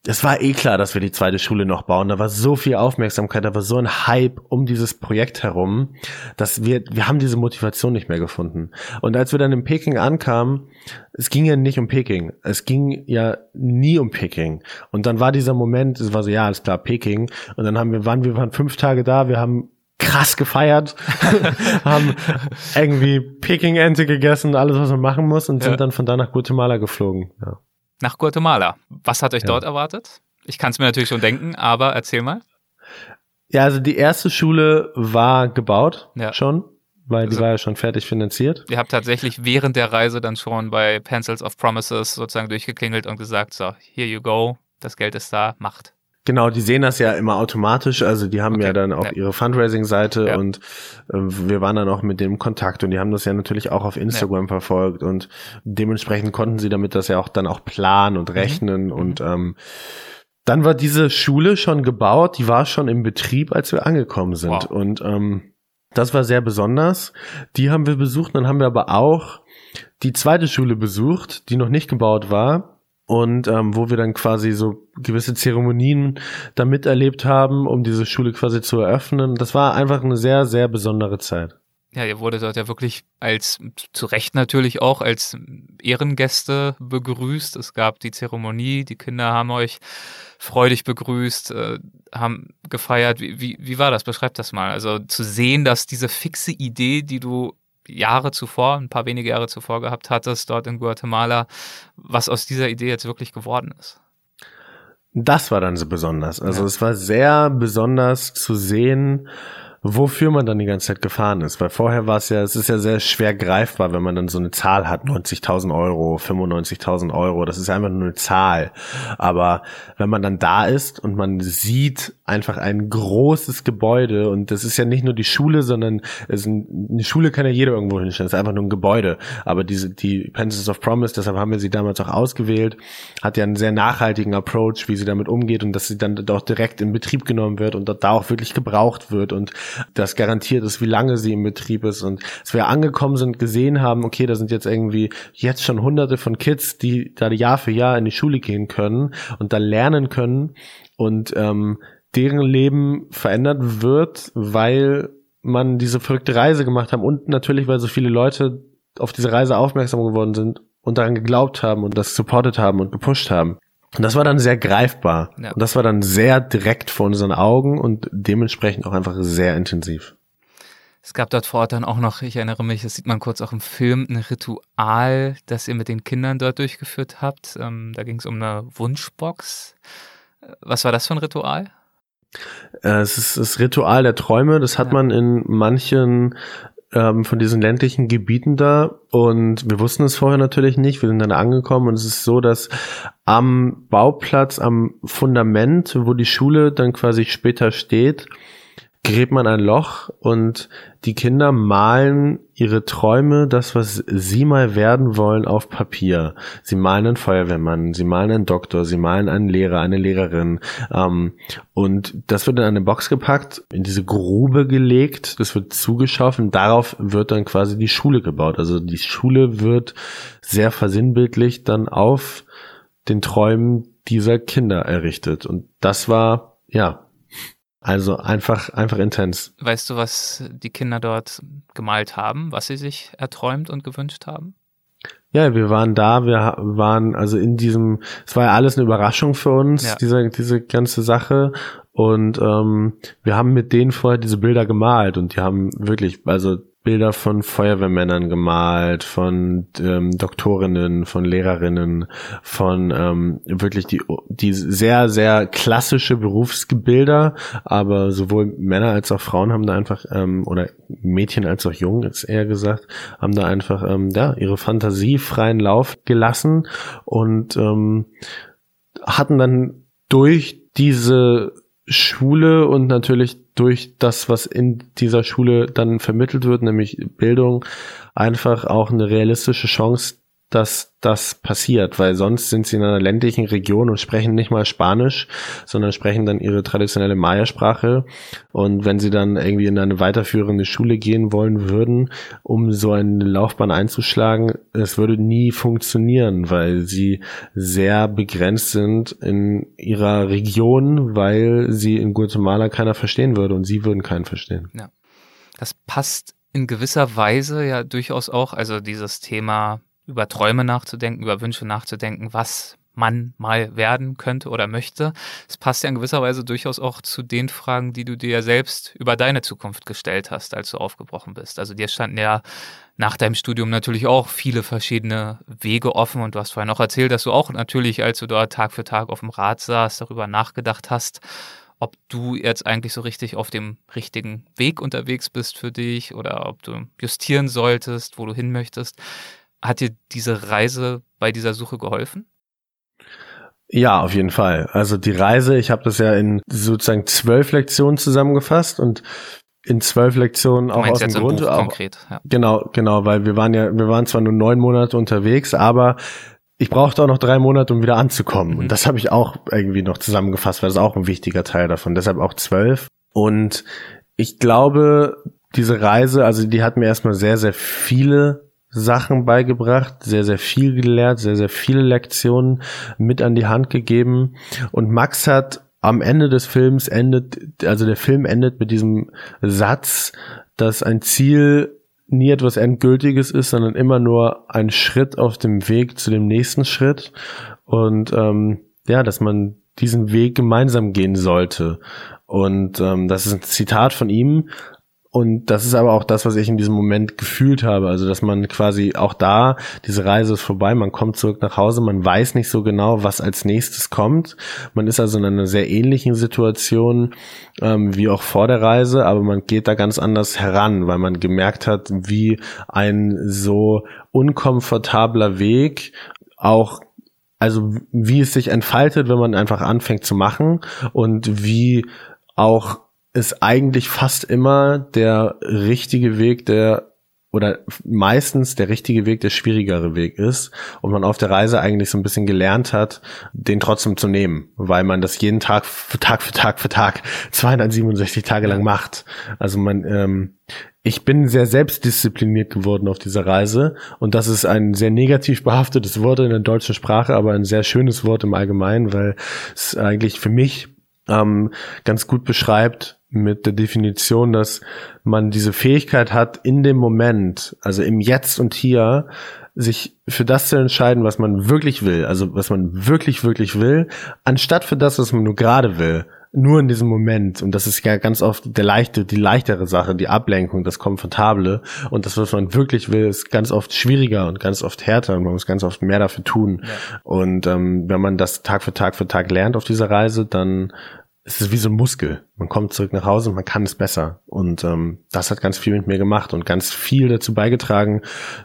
es war eh klar, dass wir die zweite Schule noch bauen. Da war so viel Aufmerksamkeit, da war so ein Hype um dieses Projekt herum, dass wir, wir haben diese Motivation nicht mehr gefunden. Und als wir dann in Peking ankamen, es ging ja nicht um Peking. Es ging ja nie um Peking. Und dann war dieser Moment, es war so, ja, alles klar, Peking. Und dann haben wir, waren, wir waren fünf Tage da, wir haben krass gefeiert, haben irgendwie Peking-Ente gegessen, alles, was man machen muss und ja. sind dann von da nach Guatemala geflogen. Ja nach Guatemala. Was hat euch ja. dort erwartet? Ich kann es mir natürlich schon denken, aber erzähl mal. Ja, also die erste Schule war gebaut ja. schon, weil also, die war ja schon fertig finanziert. Ihr habt tatsächlich während der Reise dann schon bei Pencils of Promises sozusagen durchgeklingelt und gesagt, so, here you go, das Geld ist da, macht. Genau, die sehen das ja immer automatisch. Also die haben okay. ja dann auch ja. ihre Fundraising-Seite ja. und äh, wir waren dann auch mit dem Kontakt und die haben das ja natürlich auch auf Instagram ja. verfolgt und dementsprechend konnten sie damit das ja auch dann auch planen und mhm. rechnen mhm. und ähm, dann war diese Schule schon gebaut, die war schon im Betrieb, als wir angekommen sind wow. und ähm, Das war sehr besonders. Die haben wir besucht. Dann haben wir aber auch die zweite Schule besucht, die noch nicht gebaut war und ähm, wo wir dann quasi so gewisse Zeremonien da miterlebt haben, um diese Schule quasi zu eröffnen. Das war einfach eine sehr, sehr besondere Zeit. Ja, ihr wurde dort ja wirklich als, zu Recht natürlich auch, als Ehrengäste begrüßt. Es gab die Zeremonie, die Kinder haben euch freudig begrüßt, äh, haben gefeiert. Wie, wie, wie war das? Beschreib das mal. Also zu sehen, dass diese fixe Idee, die du Jahre zuvor, ein paar wenige Jahre zuvor gehabt hattest, dort in Guatemala, was aus dieser Idee jetzt wirklich geworden ist. Das war dann so besonders. Also ja. es war sehr besonders zu sehen, wofür man dann die ganze Zeit gefahren ist. Weil vorher war es ja, es ist ja sehr schwer greifbar, wenn man dann so eine Zahl hat, 90.000 Euro, 95.000 Euro, das ist einfach nur eine Zahl. Aber wenn man dann da ist und man sieht einfach ein großes Gebäude und das ist ja nicht nur die Schule, sondern es ein, eine Schule kann ja jeder irgendwo hinstellen, es ist einfach nur ein Gebäude. Aber diese, die Pencils of Promise, deshalb haben wir sie damals auch ausgewählt, hat ja einen sehr nachhaltigen Approach, wie sie damit umgeht und dass sie dann doch direkt in Betrieb genommen wird und da auch wirklich gebraucht wird und das garantiert ist, wie lange sie im Betrieb ist. Und als wir angekommen sind, gesehen haben, okay, da sind jetzt irgendwie jetzt schon hunderte von Kids, die da Jahr für Jahr in die Schule gehen können und da lernen können. Und ähm, deren Leben verändert wird, weil man diese verrückte Reise gemacht haben und natürlich, weil so viele Leute auf diese Reise aufmerksam geworden sind und daran geglaubt haben und das supportet haben und gepusht haben. Und das war dann sehr greifbar. Ja. Und das war dann sehr direkt vor unseren Augen und dementsprechend auch einfach sehr intensiv. Es gab dort vor Ort dann auch noch, ich erinnere mich, das sieht man kurz auch im Film, ein Ritual, das ihr mit den Kindern dort durchgeführt habt. Ähm, da ging es um eine Wunschbox. Was war das für ein Ritual? Äh, es ist das Ritual der Träume. Das hat ja. man in manchen ähm, von diesen ländlichen Gebieten da und wir wussten es vorher natürlich nicht. Wir sind dann angekommen und es ist so, dass am Bauplatz, am Fundament, wo die Schule dann quasi später steht, gräbt man ein Loch und die Kinder malen ihre Träume, das, was sie mal werden wollen, auf Papier. Sie malen einen Feuerwehrmann, sie malen einen Doktor, sie malen einen Lehrer, eine Lehrerin. Ähm, und das wird in eine Box gepackt, in diese Grube gelegt, das wird zugeschaffen, darauf wird dann quasi die Schule gebaut. Also die Schule wird sehr versinnbildlich dann auf den Träumen dieser Kinder errichtet. Und das war, ja, also einfach, einfach intens. Weißt du, was die Kinder dort gemalt haben, was sie sich erträumt und gewünscht haben? Ja, wir waren da, wir waren also in diesem, es war ja alles eine Überraschung für uns, ja. diese, diese ganze Sache. Und ähm, wir haben mit denen vorher diese Bilder gemalt und die haben wirklich, also Bilder von Feuerwehrmännern gemalt, von ähm, Doktorinnen, von Lehrerinnen, von ähm, wirklich die, die sehr, sehr klassische Berufsbilder, aber sowohl Männer als auch Frauen haben da einfach, ähm, oder Mädchen als auch Jungen, jetzt eher gesagt, haben da einfach ähm, ja, ihre Fantasie freien Lauf gelassen und ähm, hatten dann durch diese Schule und natürlich durch das, was in dieser Schule dann vermittelt wird, nämlich Bildung, einfach auch eine realistische Chance, dass das passiert, weil sonst sind sie in einer ländlichen Region und sprechen nicht mal Spanisch, sondern sprechen dann ihre traditionelle Maya-Sprache. Und wenn sie dann irgendwie in eine weiterführende Schule gehen wollen würden, um so eine Laufbahn einzuschlagen, es würde nie funktionieren, weil sie sehr begrenzt sind in ihrer Region, weil sie in Guatemala keiner verstehen würde und sie würden keinen verstehen. Ja. Das passt in gewisser Weise ja durchaus auch, also dieses Thema über Träume nachzudenken, über Wünsche nachzudenken, was man mal werden könnte oder möchte. Es passt ja in gewisser Weise durchaus auch zu den Fragen, die du dir ja selbst über deine Zukunft gestellt hast, als du aufgebrochen bist. Also dir standen ja nach deinem Studium natürlich auch viele verschiedene Wege offen und du hast vorhin auch erzählt, dass du auch natürlich, als du dort Tag für Tag auf dem Rad saßt, darüber nachgedacht hast, ob du jetzt eigentlich so richtig auf dem richtigen Weg unterwegs bist für dich oder ob du justieren solltest, wo du hin möchtest. Hat dir diese Reise bei dieser Suche geholfen? Ja, auf jeden Fall. Also die Reise, ich habe das ja in sozusagen zwölf Lektionen zusammengefasst und in zwölf Lektionen auch aus dem Grund. Auch, konkret, ja. Genau, genau, weil wir waren ja, wir waren zwar nur neun Monate unterwegs, aber ich brauchte auch noch drei Monate, um wieder anzukommen. Mhm. Und das habe ich auch irgendwie noch zusammengefasst, weil das auch ein wichtiger Teil davon. Deshalb auch zwölf. Und ich glaube, diese Reise, also die hat mir erstmal sehr, sehr viele Sachen beigebracht, sehr, sehr viel gelehrt, sehr, sehr viele Lektionen mit an die Hand gegeben. Und Max hat am Ende des Films endet, also der Film endet mit diesem Satz, dass ein Ziel nie etwas Endgültiges ist, sondern immer nur ein Schritt auf dem Weg zu dem nächsten Schritt. Und ähm, ja, dass man diesen Weg gemeinsam gehen sollte. Und ähm, das ist ein Zitat von ihm, und das ist aber auch das, was ich in diesem Moment gefühlt habe. Also, dass man quasi auch da, diese Reise ist vorbei, man kommt zurück nach Hause, man weiß nicht so genau, was als nächstes kommt. Man ist also in einer sehr ähnlichen Situation ähm, wie auch vor der Reise, aber man geht da ganz anders heran, weil man gemerkt hat, wie ein so unkomfortabler Weg auch also wie es sich entfaltet, wenn man einfach anfängt zu machen und wie auch ist eigentlich fast immer der richtige Weg, der oder meistens der richtige Weg der schwierigere Weg ist und man auf der Reise eigentlich so ein bisschen gelernt hat, den trotzdem zu nehmen, weil man das jeden Tag für Tag für Tag für Tag 267 Tage lang macht. Also man, ähm, ich bin sehr selbstdiszipliniert geworden auf dieser Reise und das ist ein sehr negativ behaftetes Wort in der deutschen Sprache, aber ein sehr schönes Wort im Allgemeinen, weil es eigentlich für mich ähm, ganz gut beschreibt, mit der Definition, dass man diese Fähigkeit hat, in dem Moment, also im Jetzt und Hier, sich für das zu entscheiden, was man wirklich will, also was man wirklich, wirklich will, anstatt für das, was man nur gerade will. Nur in diesem Moment. Und das ist ja ganz oft der leichte, die leichtere Sache, die Ablenkung, das Komfortable. Und das, was man wirklich will, ist ganz oft schwieriger und ganz oft härter und man muss ganz oft mehr dafür tun. Ja. Und ähm, wenn man das Tag für Tag für Tag lernt auf dieser Reise, dann es ist wie so ein Muskel. Man kommt zurück nach Hause und man kann es besser. Und ähm, das hat ganz viel mit mir gemacht und ganz viel dazu beigetragen,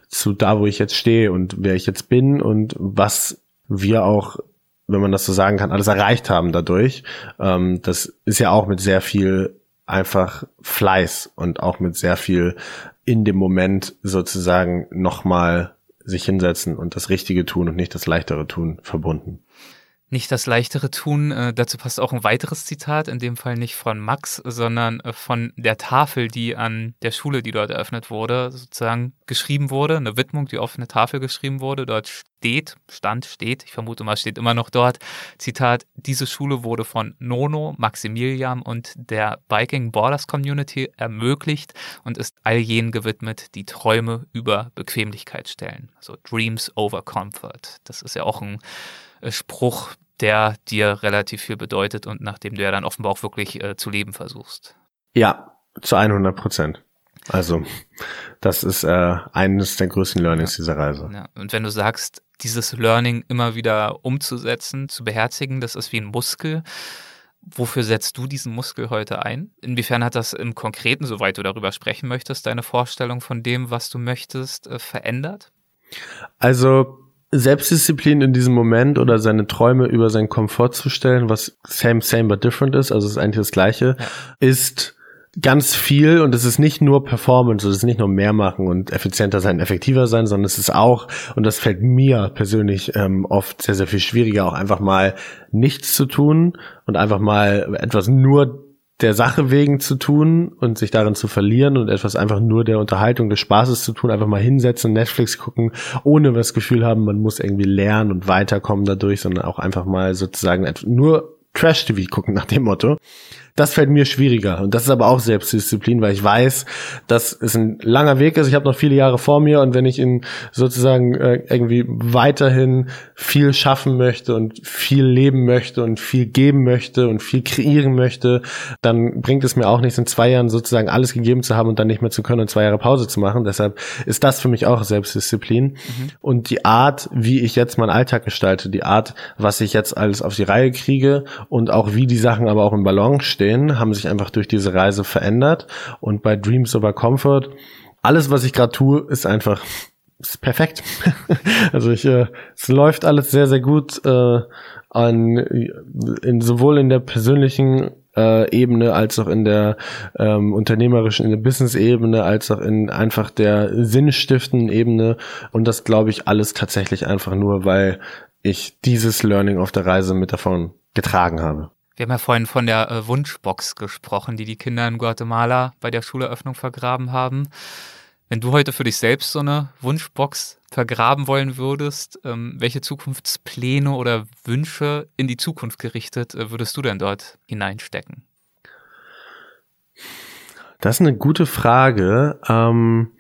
zu da, wo ich jetzt stehe und wer ich jetzt bin und was wir auch, wenn man das so sagen kann, alles erreicht haben dadurch. Ähm, das ist ja auch mit sehr viel einfach Fleiß und auch mit sehr viel in dem Moment sozusagen nochmal sich hinsetzen und das Richtige tun und nicht das Leichtere tun verbunden nicht das leichtere tun. Äh, dazu passt auch ein weiteres Zitat, in dem Fall nicht von Max, sondern äh, von der Tafel, die an der Schule, die dort eröffnet wurde, sozusagen geschrieben wurde, eine Widmung, die auf eine Tafel geschrieben wurde. Dort steht, stand, steht, ich vermute mal, steht immer noch dort, Zitat, diese Schule wurde von Nono, Maximilian und der Biking Borders Community ermöglicht und ist all jenen gewidmet, die Träume über Bequemlichkeit stellen. Also Dreams over Comfort. Das ist ja auch ein äh, Spruch, der dir relativ viel bedeutet und nach dem du ja dann offenbar auch wirklich äh, zu leben versuchst. Ja, zu 100 Prozent. Also, das ist äh, eines der größten Learnings ja. dieser Reise. Ja. Und wenn du sagst, dieses Learning immer wieder umzusetzen, zu beherzigen, das ist wie ein Muskel. Wofür setzt du diesen Muskel heute ein? Inwiefern hat das im Konkreten, soweit du darüber sprechen möchtest, deine Vorstellung von dem, was du möchtest, äh, verändert? Also Selbstdisziplin in diesem Moment oder seine Träume über seinen Komfort zu stellen, was same, same but different ist, also ist eigentlich das Gleiche, ja. ist ganz viel und es ist nicht nur Performance, es ist nicht nur mehr machen und effizienter sein, effektiver sein, sondern es ist auch, und das fällt mir persönlich ähm, oft sehr, sehr viel schwieriger, auch einfach mal nichts zu tun und einfach mal etwas nur der Sache wegen zu tun und sich darin zu verlieren und etwas einfach nur der Unterhaltung, des Spaßes zu tun, einfach mal hinsetzen, Netflix gucken, ohne das Gefühl haben, man muss irgendwie lernen und weiterkommen dadurch, sondern auch einfach mal sozusagen nur Trash-TV gucken nach dem Motto. Das fällt mir schwieriger. Und das ist aber auch Selbstdisziplin, weil ich weiß, dass es ein langer Weg ist. Ich habe noch viele Jahre vor mir und wenn ich in sozusagen äh, irgendwie weiterhin viel schaffen möchte und viel leben möchte und viel geben möchte und viel kreieren möchte, dann bringt es mir auch nichts, in zwei Jahren sozusagen alles gegeben zu haben und dann nicht mehr zu können und zwei Jahre Pause zu machen. Deshalb ist das für mich auch Selbstdisziplin. Mhm. Und die Art, wie ich jetzt meinen Alltag gestalte, die Art, was ich jetzt alles auf die Reihe kriege und auch wie die Sachen aber auch im Balance stehen, haben sich einfach durch diese Reise verändert. Und bei Dreams over Comfort, alles, was ich gerade tue, ist einfach ist perfekt. also ich, äh, es läuft alles sehr, sehr gut äh, an, in, sowohl in der persönlichen äh, Ebene als auch in der ähm, unternehmerischen, in der Business-Ebene, als auch in einfach der sinnstiftenden Ebene. Und das glaube ich alles tatsächlich einfach nur, weil ich dieses Learning auf der Reise mit davon getragen habe. Wir haben ja vorhin von der äh, Wunschbox gesprochen, die die Kinder in Guatemala bei der Schuleröffnung vergraben haben. Wenn du heute für dich selbst so eine Wunschbox vergraben wollen würdest, ähm, welche Zukunftspläne oder Wünsche in die Zukunft gerichtet äh, würdest du denn dort hineinstecken? Das ist eine gute Frage. Ähm,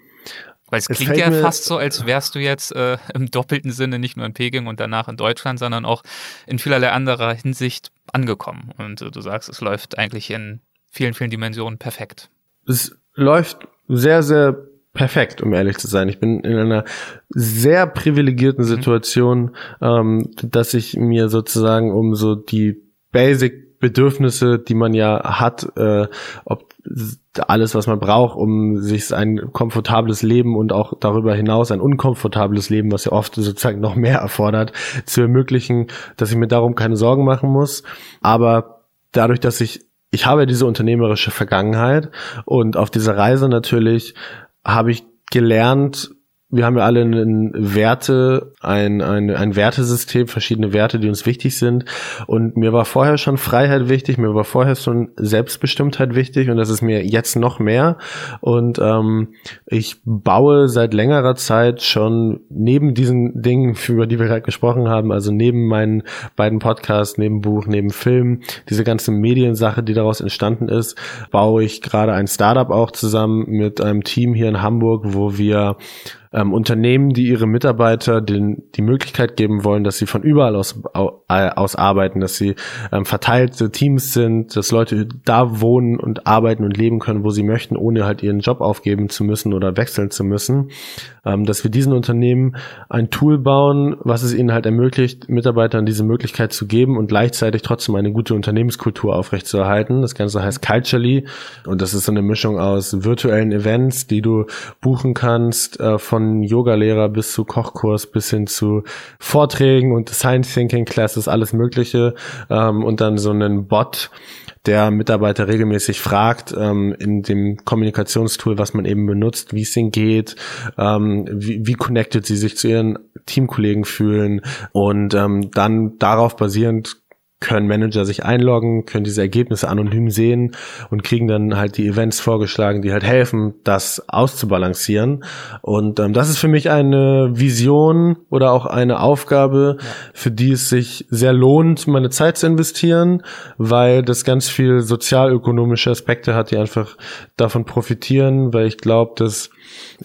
weil es klingt ja fast so, als wärst du jetzt äh, im doppelten Sinne nicht nur in Peking und danach in Deutschland, sondern auch in vielerlei anderer Hinsicht angekommen. Und äh, du sagst, es läuft eigentlich in vielen, vielen Dimensionen perfekt. Es läuft sehr, sehr perfekt, um ehrlich zu sein. Ich bin in einer sehr privilegierten mhm. Situation, mhm. ähm, dass ich mir sozusagen um so die Basic Bedürfnisse, die man ja hat, äh, ob alles, was man braucht, um sich ein komfortables Leben und auch darüber hinaus ein unkomfortables Leben, was ja oft sozusagen noch mehr erfordert, zu ermöglichen, dass ich mir darum keine Sorgen machen muss. Aber dadurch, dass ich ich habe diese unternehmerische Vergangenheit und auf dieser Reise natürlich habe ich gelernt, wir haben ja alle einen Werte, ein, ein, ein Wertesystem, verschiedene Werte, die uns wichtig sind. Und mir war vorher schon Freiheit wichtig, mir war vorher schon Selbstbestimmtheit wichtig und das ist mir jetzt noch mehr. Und ähm, ich baue seit längerer Zeit schon neben diesen Dingen, über die wir gerade gesprochen haben, also neben meinen beiden Podcasts, neben Buch, neben Film, diese ganze Mediensache, die daraus entstanden ist, baue ich gerade ein Startup auch zusammen mit einem Team hier in Hamburg, wo wir ähm, Unternehmen, die ihre Mitarbeiter den, die Möglichkeit geben wollen, dass sie von überall aus, aus arbeiten, dass sie ähm, verteilte Teams sind, dass Leute da wohnen und arbeiten und leben können, wo sie möchten, ohne halt ihren Job aufgeben zu müssen oder wechseln zu müssen. Ähm, dass wir diesen Unternehmen ein Tool bauen, was es ihnen halt ermöglicht, Mitarbeitern diese Möglichkeit zu geben und gleichzeitig trotzdem eine gute Unternehmenskultur aufrechtzuerhalten. Das Ganze heißt Culturally und das ist so eine Mischung aus virtuellen Events, die du buchen kannst, äh, von Yogalehrer bis zu Kochkurs bis hin zu Vorträgen und Science Thinking Classes, alles Mögliche ähm, und dann so einen Bot, der Mitarbeiter regelmäßig fragt ähm, in dem Kommunikationstool, was man eben benutzt, wie es ihnen geht, ähm, wie, wie connected sie sich zu ihren Teamkollegen fühlen und ähm, dann darauf basierend können Manager sich einloggen, können diese Ergebnisse anonym sehen und kriegen dann halt die Events vorgeschlagen, die halt helfen, das auszubalancieren. Und ähm, das ist für mich eine Vision oder auch eine Aufgabe, für die es sich sehr lohnt, meine Zeit zu investieren, weil das ganz viel sozialökonomische Aspekte hat, die einfach davon profitieren, weil ich glaube, dass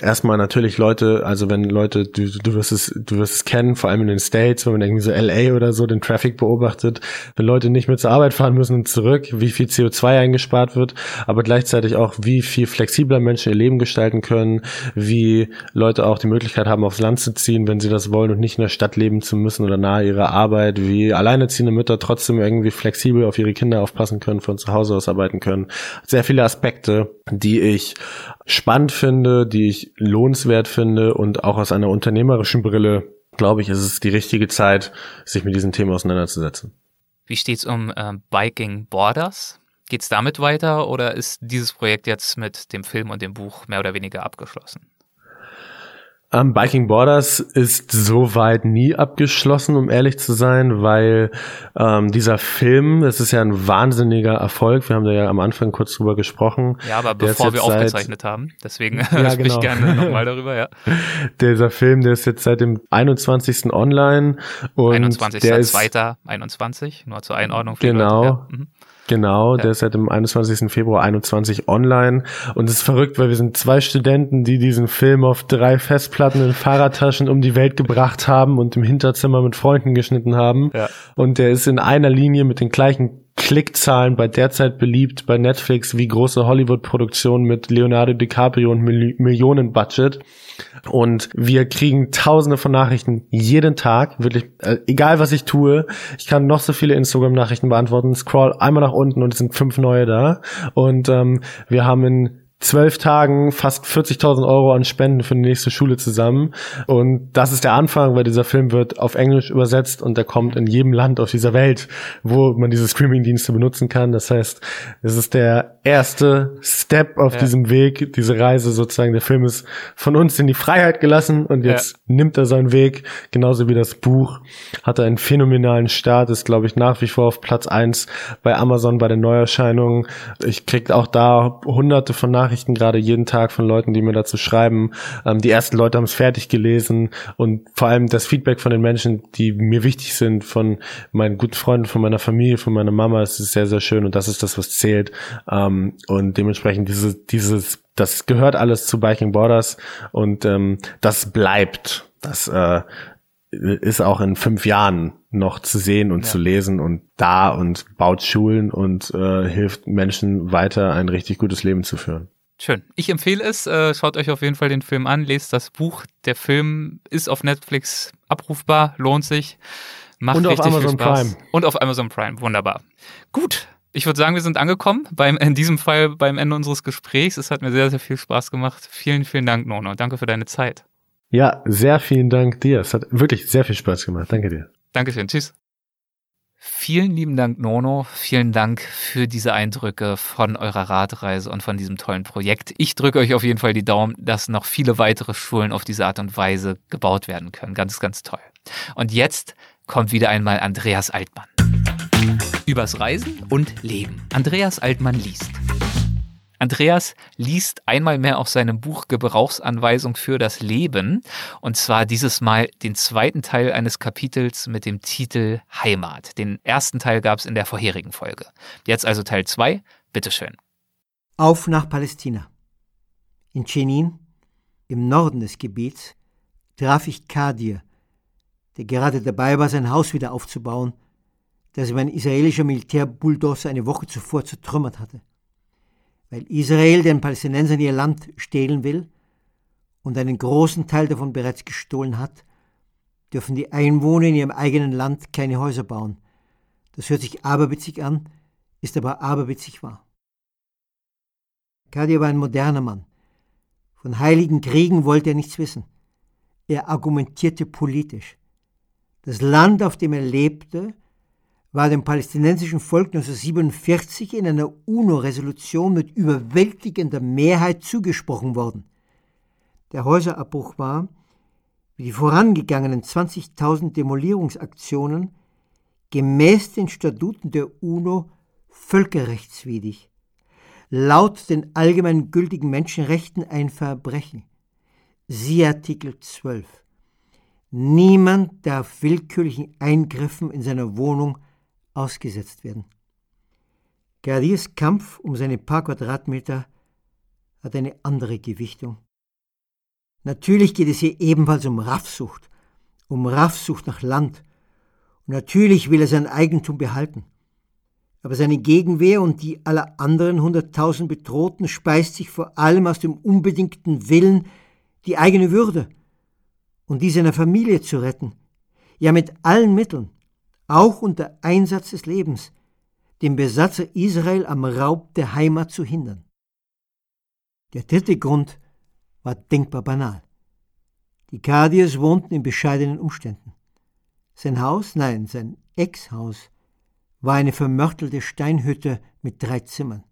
erstmal natürlich Leute, also wenn Leute, du, du wirst es, du wirst es kennen, vor allem in den States, wenn man irgendwie so LA oder so den Traffic beobachtet, wenn Leute nicht mehr zur Arbeit fahren müssen und zurück, wie viel CO2 eingespart wird, aber gleichzeitig auch, wie viel flexibler Menschen ihr Leben gestalten können, wie Leute auch die Möglichkeit haben, aufs Land zu ziehen, wenn sie das wollen und nicht in der Stadt leben zu müssen oder nahe ihrer Arbeit, wie alleinerziehende Mütter trotzdem irgendwie flexibel auf ihre Kinder aufpassen können, von zu Hause aus arbeiten können. Sehr viele Aspekte, die ich spannend finde, die ich lohnenswert finde und auch aus einer unternehmerischen Brille, glaube ich, ist es die richtige Zeit, sich mit diesem Thema auseinanderzusetzen. Wie steht's um äh, Biking Borders? Geht's damit weiter oder ist dieses Projekt jetzt mit dem Film und dem Buch mehr oder weniger abgeschlossen? Um, Biking Borders ist soweit nie abgeschlossen, um ehrlich zu sein, weil ähm, dieser Film, das ist ja ein wahnsinniger Erfolg. Wir haben da ja am Anfang kurz drüber gesprochen. Ja, aber bevor wir aufgezeichnet haben, deswegen ja, sprich genau. gerne nochmal darüber, ja. Dieser Film, der ist jetzt seit dem 21. online und 21. der ist 21, nur zur Einordnung. Genau. Leute, ja. mhm. Genau, ja. der ist seit dem 21. Februar 21 online und es ist verrückt, weil wir sind zwei Studenten, die diesen Film auf drei Festplatten in Fahrradtaschen um die Welt gebracht haben und im Hinterzimmer mit Freunden geschnitten haben. Ja. Und der ist in einer Linie mit den gleichen Klickzahlen bei derzeit beliebt bei Netflix wie große Hollywood-Produktionen mit Leonardo DiCaprio und Mil Millionen Budget. Und wir kriegen tausende von Nachrichten jeden Tag, wirklich, äh, egal was ich tue. Ich kann noch so viele Instagram-Nachrichten beantworten, scroll einmal nach unten und es sind fünf neue da. Und ähm, wir haben in zwölf Tagen fast 40.000 Euro an Spenden für die nächste Schule zusammen. Und das ist der Anfang, weil dieser Film wird auf Englisch übersetzt und der kommt in jedem Land auf dieser Welt, wo man diese Streaming-Dienste benutzen kann. Das heißt, es ist der erste Step auf ja. diesem Weg, diese Reise sozusagen. Der Film ist von uns in die Freiheit gelassen und jetzt ja. nimmt er seinen Weg, genauso wie das Buch. Hat er einen phänomenalen Start, ist glaube ich nach wie vor auf Platz eins bei Amazon bei den Neuerscheinungen. Ich krieg auch da hunderte von Nachrichten gerade jeden Tag von Leuten, die mir dazu schreiben. Ähm, die ersten Leute haben es fertig gelesen und vor allem das Feedback von den Menschen, die mir wichtig sind, von meinen guten Freunden, von meiner Familie, von meiner Mama, es ist sehr, sehr schön und das ist das, was zählt. Ähm, und dementsprechend diese, dieses, das gehört alles zu Biking Borders und ähm, das bleibt. Das äh, ist auch in fünf Jahren noch zu sehen und ja. zu lesen und da und baut Schulen und äh, hilft Menschen weiter ein richtig gutes Leben zu führen. Schön. Ich empfehle es. Äh, schaut euch auf jeden Fall den Film an, lest das Buch. Der Film ist auf Netflix abrufbar, lohnt sich. Macht und auf Amazon Prime. Und auf Amazon Prime. Wunderbar. Gut. Ich würde sagen, wir sind angekommen, beim, in diesem Fall beim Ende unseres Gesprächs. Es hat mir sehr, sehr viel Spaß gemacht. Vielen, vielen Dank, Nono. Danke für deine Zeit. Ja, sehr vielen Dank dir. Es hat wirklich sehr viel Spaß gemacht. Danke dir. Dankeschön. Tschüss. Vielen lieben Dank, Nono. Vielen Dank für diese Eindrücke von eurer Radreise und von diesem tollen Projekt. Ich drücke euch auf jeden Fall die Daumen, dass noch viele weitere Schulen auf diese Art und Weise gebaut werden können. Ganz, ganz toll. Und jetzt kommt wieder einmal Andreas Altmann. Übers Reisen und Leben. Andreas Altmann liest. Andreas liest einmal mehr aus seinem Buch Gebrauchsanweisung für das Leben und zwar dieses Mal den zweiten Teil eines Kapitels mit dem Titel Heimat. Den ersten Teil gab es in der vorherigen Folge. Jetzt also Teil 2, bitteschön. Auf nach Palästina. In Chenin, im Norden des Gebiets, traf ich Kadir, der gerade dabei war, sein Haus wieder aufzubauen, das ihm ein israelischer Militärbulldozer eine Woche zuvor zertrümmert hatte weil Israel den Palästinensern ihr Land stehlen will und einen großen Teil davon bereits gestohlen hat, dürfen die Einwohner in ihrem eigenen Land keine Häuser bauen. Das hört sich aberwitzig an, ist aber aberwitzig wahr. Kadir war ein moderner Mann. Von heiligen Kriegen wollte er nichts wissen. Er argumentierte politisch. Das Land, auf dem er lebte, war dem palästinensischen Volk 1947 in einer UNO-Resolution mit überwältigender Mehrheit zugesprochen worden. Der Häuserabbruch war, wie die vorangegangenen 20.000 Demolierungsaktionen, gemäß den Statuten der UNO völkerrechtswidrig, laut den allgemein gültigen Menschenrechten ein Verbrechen. Siehe Artikel 12. Niemand darf willkürlichen Eingriffen in seiner Wohnung ausgesetzt werden. Gadirs Kampf um seine paar Quadratmeter hat eine andere Gewichtung. Natürlich geht es hier ebenfalls um Raffsucht, um Raffsucht nach Land. Und natürlich will er sein Eigentum behalten. Aber seine Gegenwehr und die aller anderen hunderttausend Bedrohten speist sich vor allem aus dem unbedingten Willen, die eigene Würde und die seiner Familie zu retten, ja mit allen Mitteln, auch unter Einsatz des Lebens, den Besatzer Israel am Raub der Heimat zu hindern. Der dritte Grund war denkbar banal. Die Kadiers wohnten in bescheidenen Umständen. Sein Haus, nein, sein Ex-Haus, war eine vermörtelte Steinhütte mit drei Zimmern.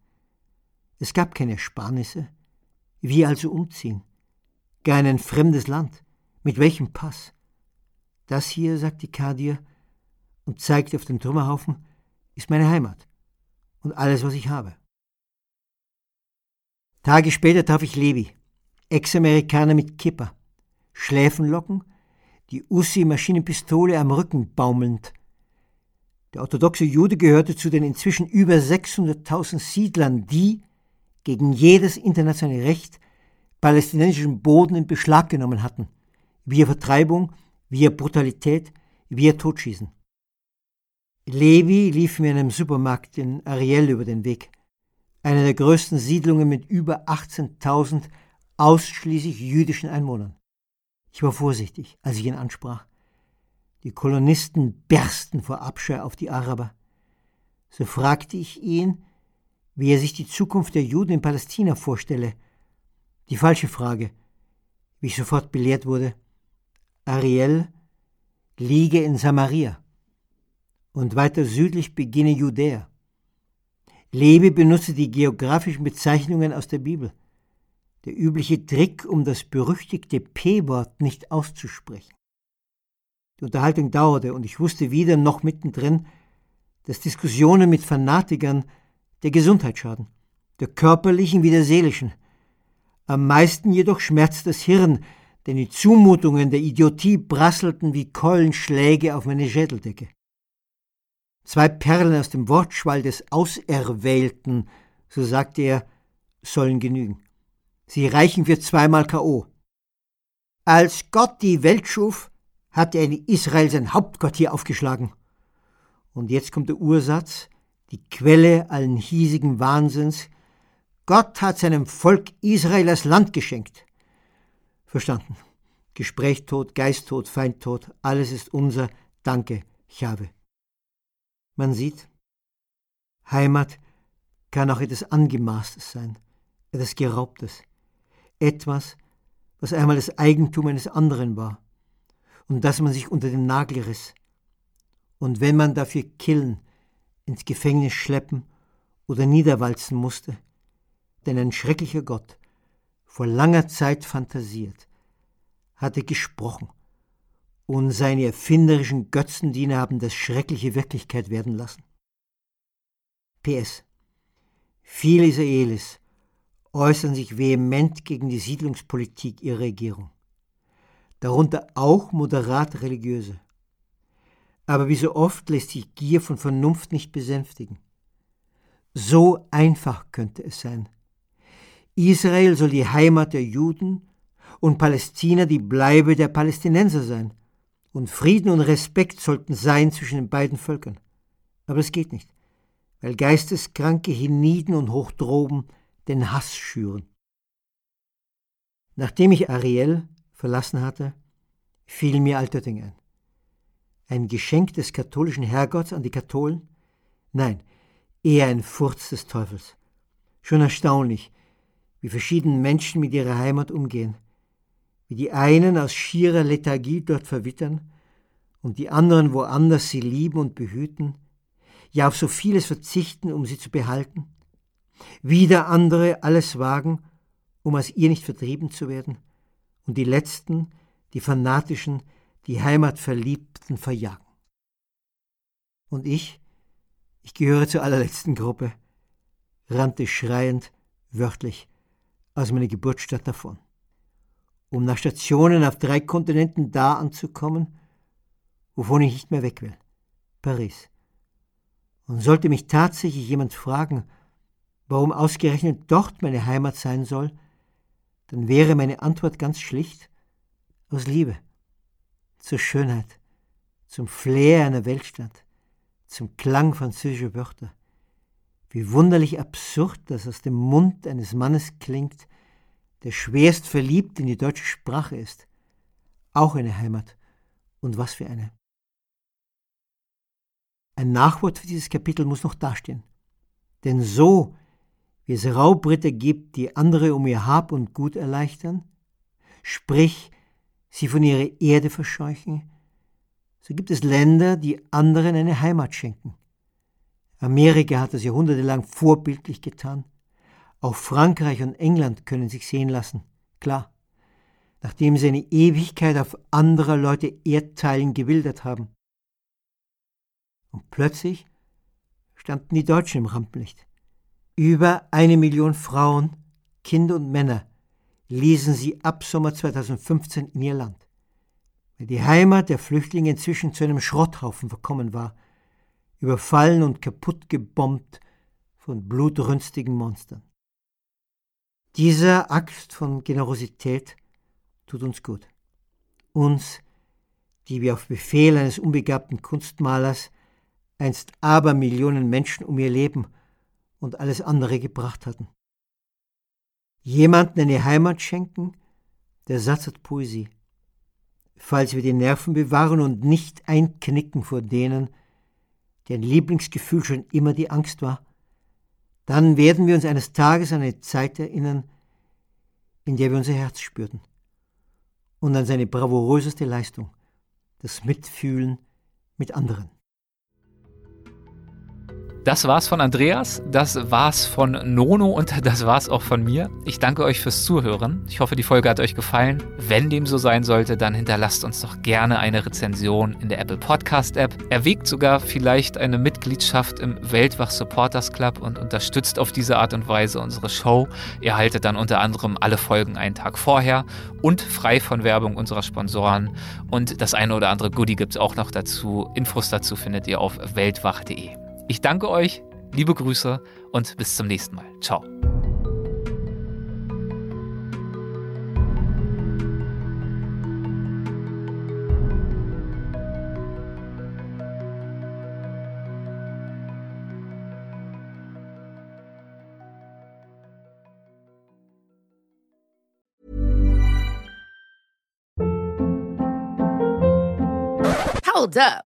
Es gab keine Ersparnisse. Wie also umziehen? Gar in ein fremdes Land. Mit welchem Pass? Das hier, sagt die Kadier, und zeigte auf den Trümmerhaufen, ist meine Heimat und alles, was ich habe. Tage später traf ich Levi, Ex-Amerikaner mit Kipper, Schläfenlocken, die Ussi-Maschinenpistole am Rücken baumelnd. Der orthodoxe Jude gehörte zu den inzwischen über 600.000 Siedlern, die, gegen jedes internationale Recht, palästinensischen Boden in Beschlag genommen hatten, via Vertreibung, via Brutalität, via Totschießen. Levi lief mir in einem Supermarkt in Ariel über den Weg, einer der größten Siedlungen mit über 18.000 ausschließlich jüdischen Einwohnern. Ich war vorsichtig, als ich ihn ansprach. Die Kolonisten bersten vor Abscheu auf die Araber. So fragte ich ihn, wie er sich die Zukunft der Juden in Palästina vorstelle. Die falsche Frage, wie ich sofort belehrt wurde. Ariel liege in Samaria und weiter südlich beginne Judäa. Lebe benutze die geografischen Bezeichnungen aus der Bibel. Der übliche Trick, um das berüchtigte P-Wort nicht auszusprechen. Die Unterhaltung dauerte und ich wusste wieder noch mittendrin, dass Diskussionen mit Fanatikern der Gesundheit schaden, der körperlichen wie der seelischen. Am meisten jedoch schmerzt das Hirn, denn die Zumutungen der Idiotie prasselten wie Keulenschläge auf meine Schädeldecke. Zwei Perlen aus dem Wortschwall des Auserwählten, so sagte er, sollen genügen. Sie reichen für zweimal K.O. Als Gott die Welt schuf, hat er in Israel sein Hauptquartier aufgeschlagen. Und jetzt kommt der Ursatz, die Quelle allen hiesigen Wahnsinns. Gott hat seinem Volk Israel das Land geschenkt. Verstanden. Gespräch tot, Geist tot, Feind tot, alles ist unser. Danke, Jahwe. Man sieht, Heimat kann auch etwas Angemaßtes sein, etwas Geraubtes, etwas, was einmal das Eigentum eines anderen war und das man sich unter den Nagel riss. Und wenn man dafür killen, ins Gefängnis schleppen oder niederwalzen musste, denn ein schrecklicher Gott, vor langer Zeit fantasiert, hatte gesprochen und seine erfinderischen Götzendiener haben das schreckliche Wirklichkeit werden lassen. PS. Viele Israelis äußern sich vehement gegen die Siedlungspolitik ihrer Regierung, darunter auch moderat Religiöse. Aber wie so oft lässt sich Gier von Vernunft nicht besänftigen. So einfach könnte es sein. Israel soll die Heimat der Juden und Palästina die Bleibe der Palästinenser sein und Frieden und Respekt sollten sein zwischen den beiden Völkern. Aber es geht nicht, weil geisteskranke Hiniden und Hochdroben den Hass schüren. Nachdem ich Ariel verlassen hatte, fiel mir Alterding ein. Ein Geschenk des katholischen Herrgotts an die Katholen? Nein, eher ein Furz des Teufels. Schon erstaunlich, wie verschieden Menschen mit ihrer Heimat umgehen wie die einen aus schierer Lethargie dort verwittern und die anderen woanders sie lieben und behüten, ja auf so vieles verzichten, um sie zu behalten, wieder andere alles wagen, um aus ihr nicht vertrieben zu werden, und die Letzten, die Fanatischen, die Heimatverliebten verjagen. Und ich, ich gehöre zur allerletzten Gruppe, rannte schreiend, wörtlich, aus meiner Geburtsstadt davon um nach Stationen auf drei Kontinenten da anzukommen, wovon ich nicht mehr weg will. Paris. Und sollte mich tatsächlich jemand fragen, warum ausgerechnet dort meine Heimat sein soll, dann wäre meine Antwort ganz schlicht aus Liebe zur Schönheit, zum Flair einer Weltstadt, zum Klang französischer Wörter. Wie wunderlich absurd das aus dem Mund eines Mannes klingt, der schwerst verliebt in die deutsche Sprache ist. Auch eine Heimat. Und was für eine. Ein Nachwort für dieses Kapitel muss noch dastehen. Denn so, wie es Raubritter gibt, die andere um ihr Hab und Gut erleichtern, sprich, sie von ihrer Erde verscheuchen, so gibt es Länder, die anderen eine Heimat schenken. Amerika hat das jahrhundertelang vorbildlich getan. Auch Frankreich und England können sich sehen lassen, klar, nachdem sie eine Ewigkeit auf anderer Leute Erdteilen gewildert haben. Und plötzlich standen die Deutschen im Rampenlicht. Über eine Million Frauen, Kinder und Männer ließen sie ab Sommer 2015 in ihr Land, weil die Heimat der Flüchtlinge inzwischen zu einem Schrotthaufen verkommen war, überfallen und kaputt gebombt von blutrünstigen Monstern. Dieser Akt von Generosität tut uns gut. Uns, die wir auf Befehl eines unbegabten Kunstmalers einst Abermillionen Menschen um ihr Leben und alles andere gebracht hatten. Jemanden eine Heimat schenken, der Satz hat Poesie. Falls wir die Nerven bewahren und nicht einknicken vor denen, deren Lieblingsgefühl schon immer die Angst war, Dann werden wir uns eines Tages an eine Zeit erinnern, in der wir unser Herz spürten und an seine bravouröseste Leistung, das Mitfühlen mit anderen. Das war's von Andreas, das war's von Nono und das war's auch von mir. Ich danke euch fürs Zuhören. Ich hoffe, die Folge hat euch gefallen. Wenn dem so sein sollte, dann hinterlasst uns doch gerne eine Rezension in der Apple Podcast App. Erwägt sogar vielleicht eine Mitgliedschaft im Weltwach Supporters Club und unterstützt auf diese Art und Weise unsere Show. Ihr haltet dann unter anderem alle Folgen einen Tag vorher und frei von Werbung unserer Sponsoren. Und das eine oder andere Goodie gibt's auch noch dazu. Infos dazu findet ihr auf weltwach.de. Ich danke euch, liebe Grüße und bis zum nächsten Mal. Ciao. Hold up.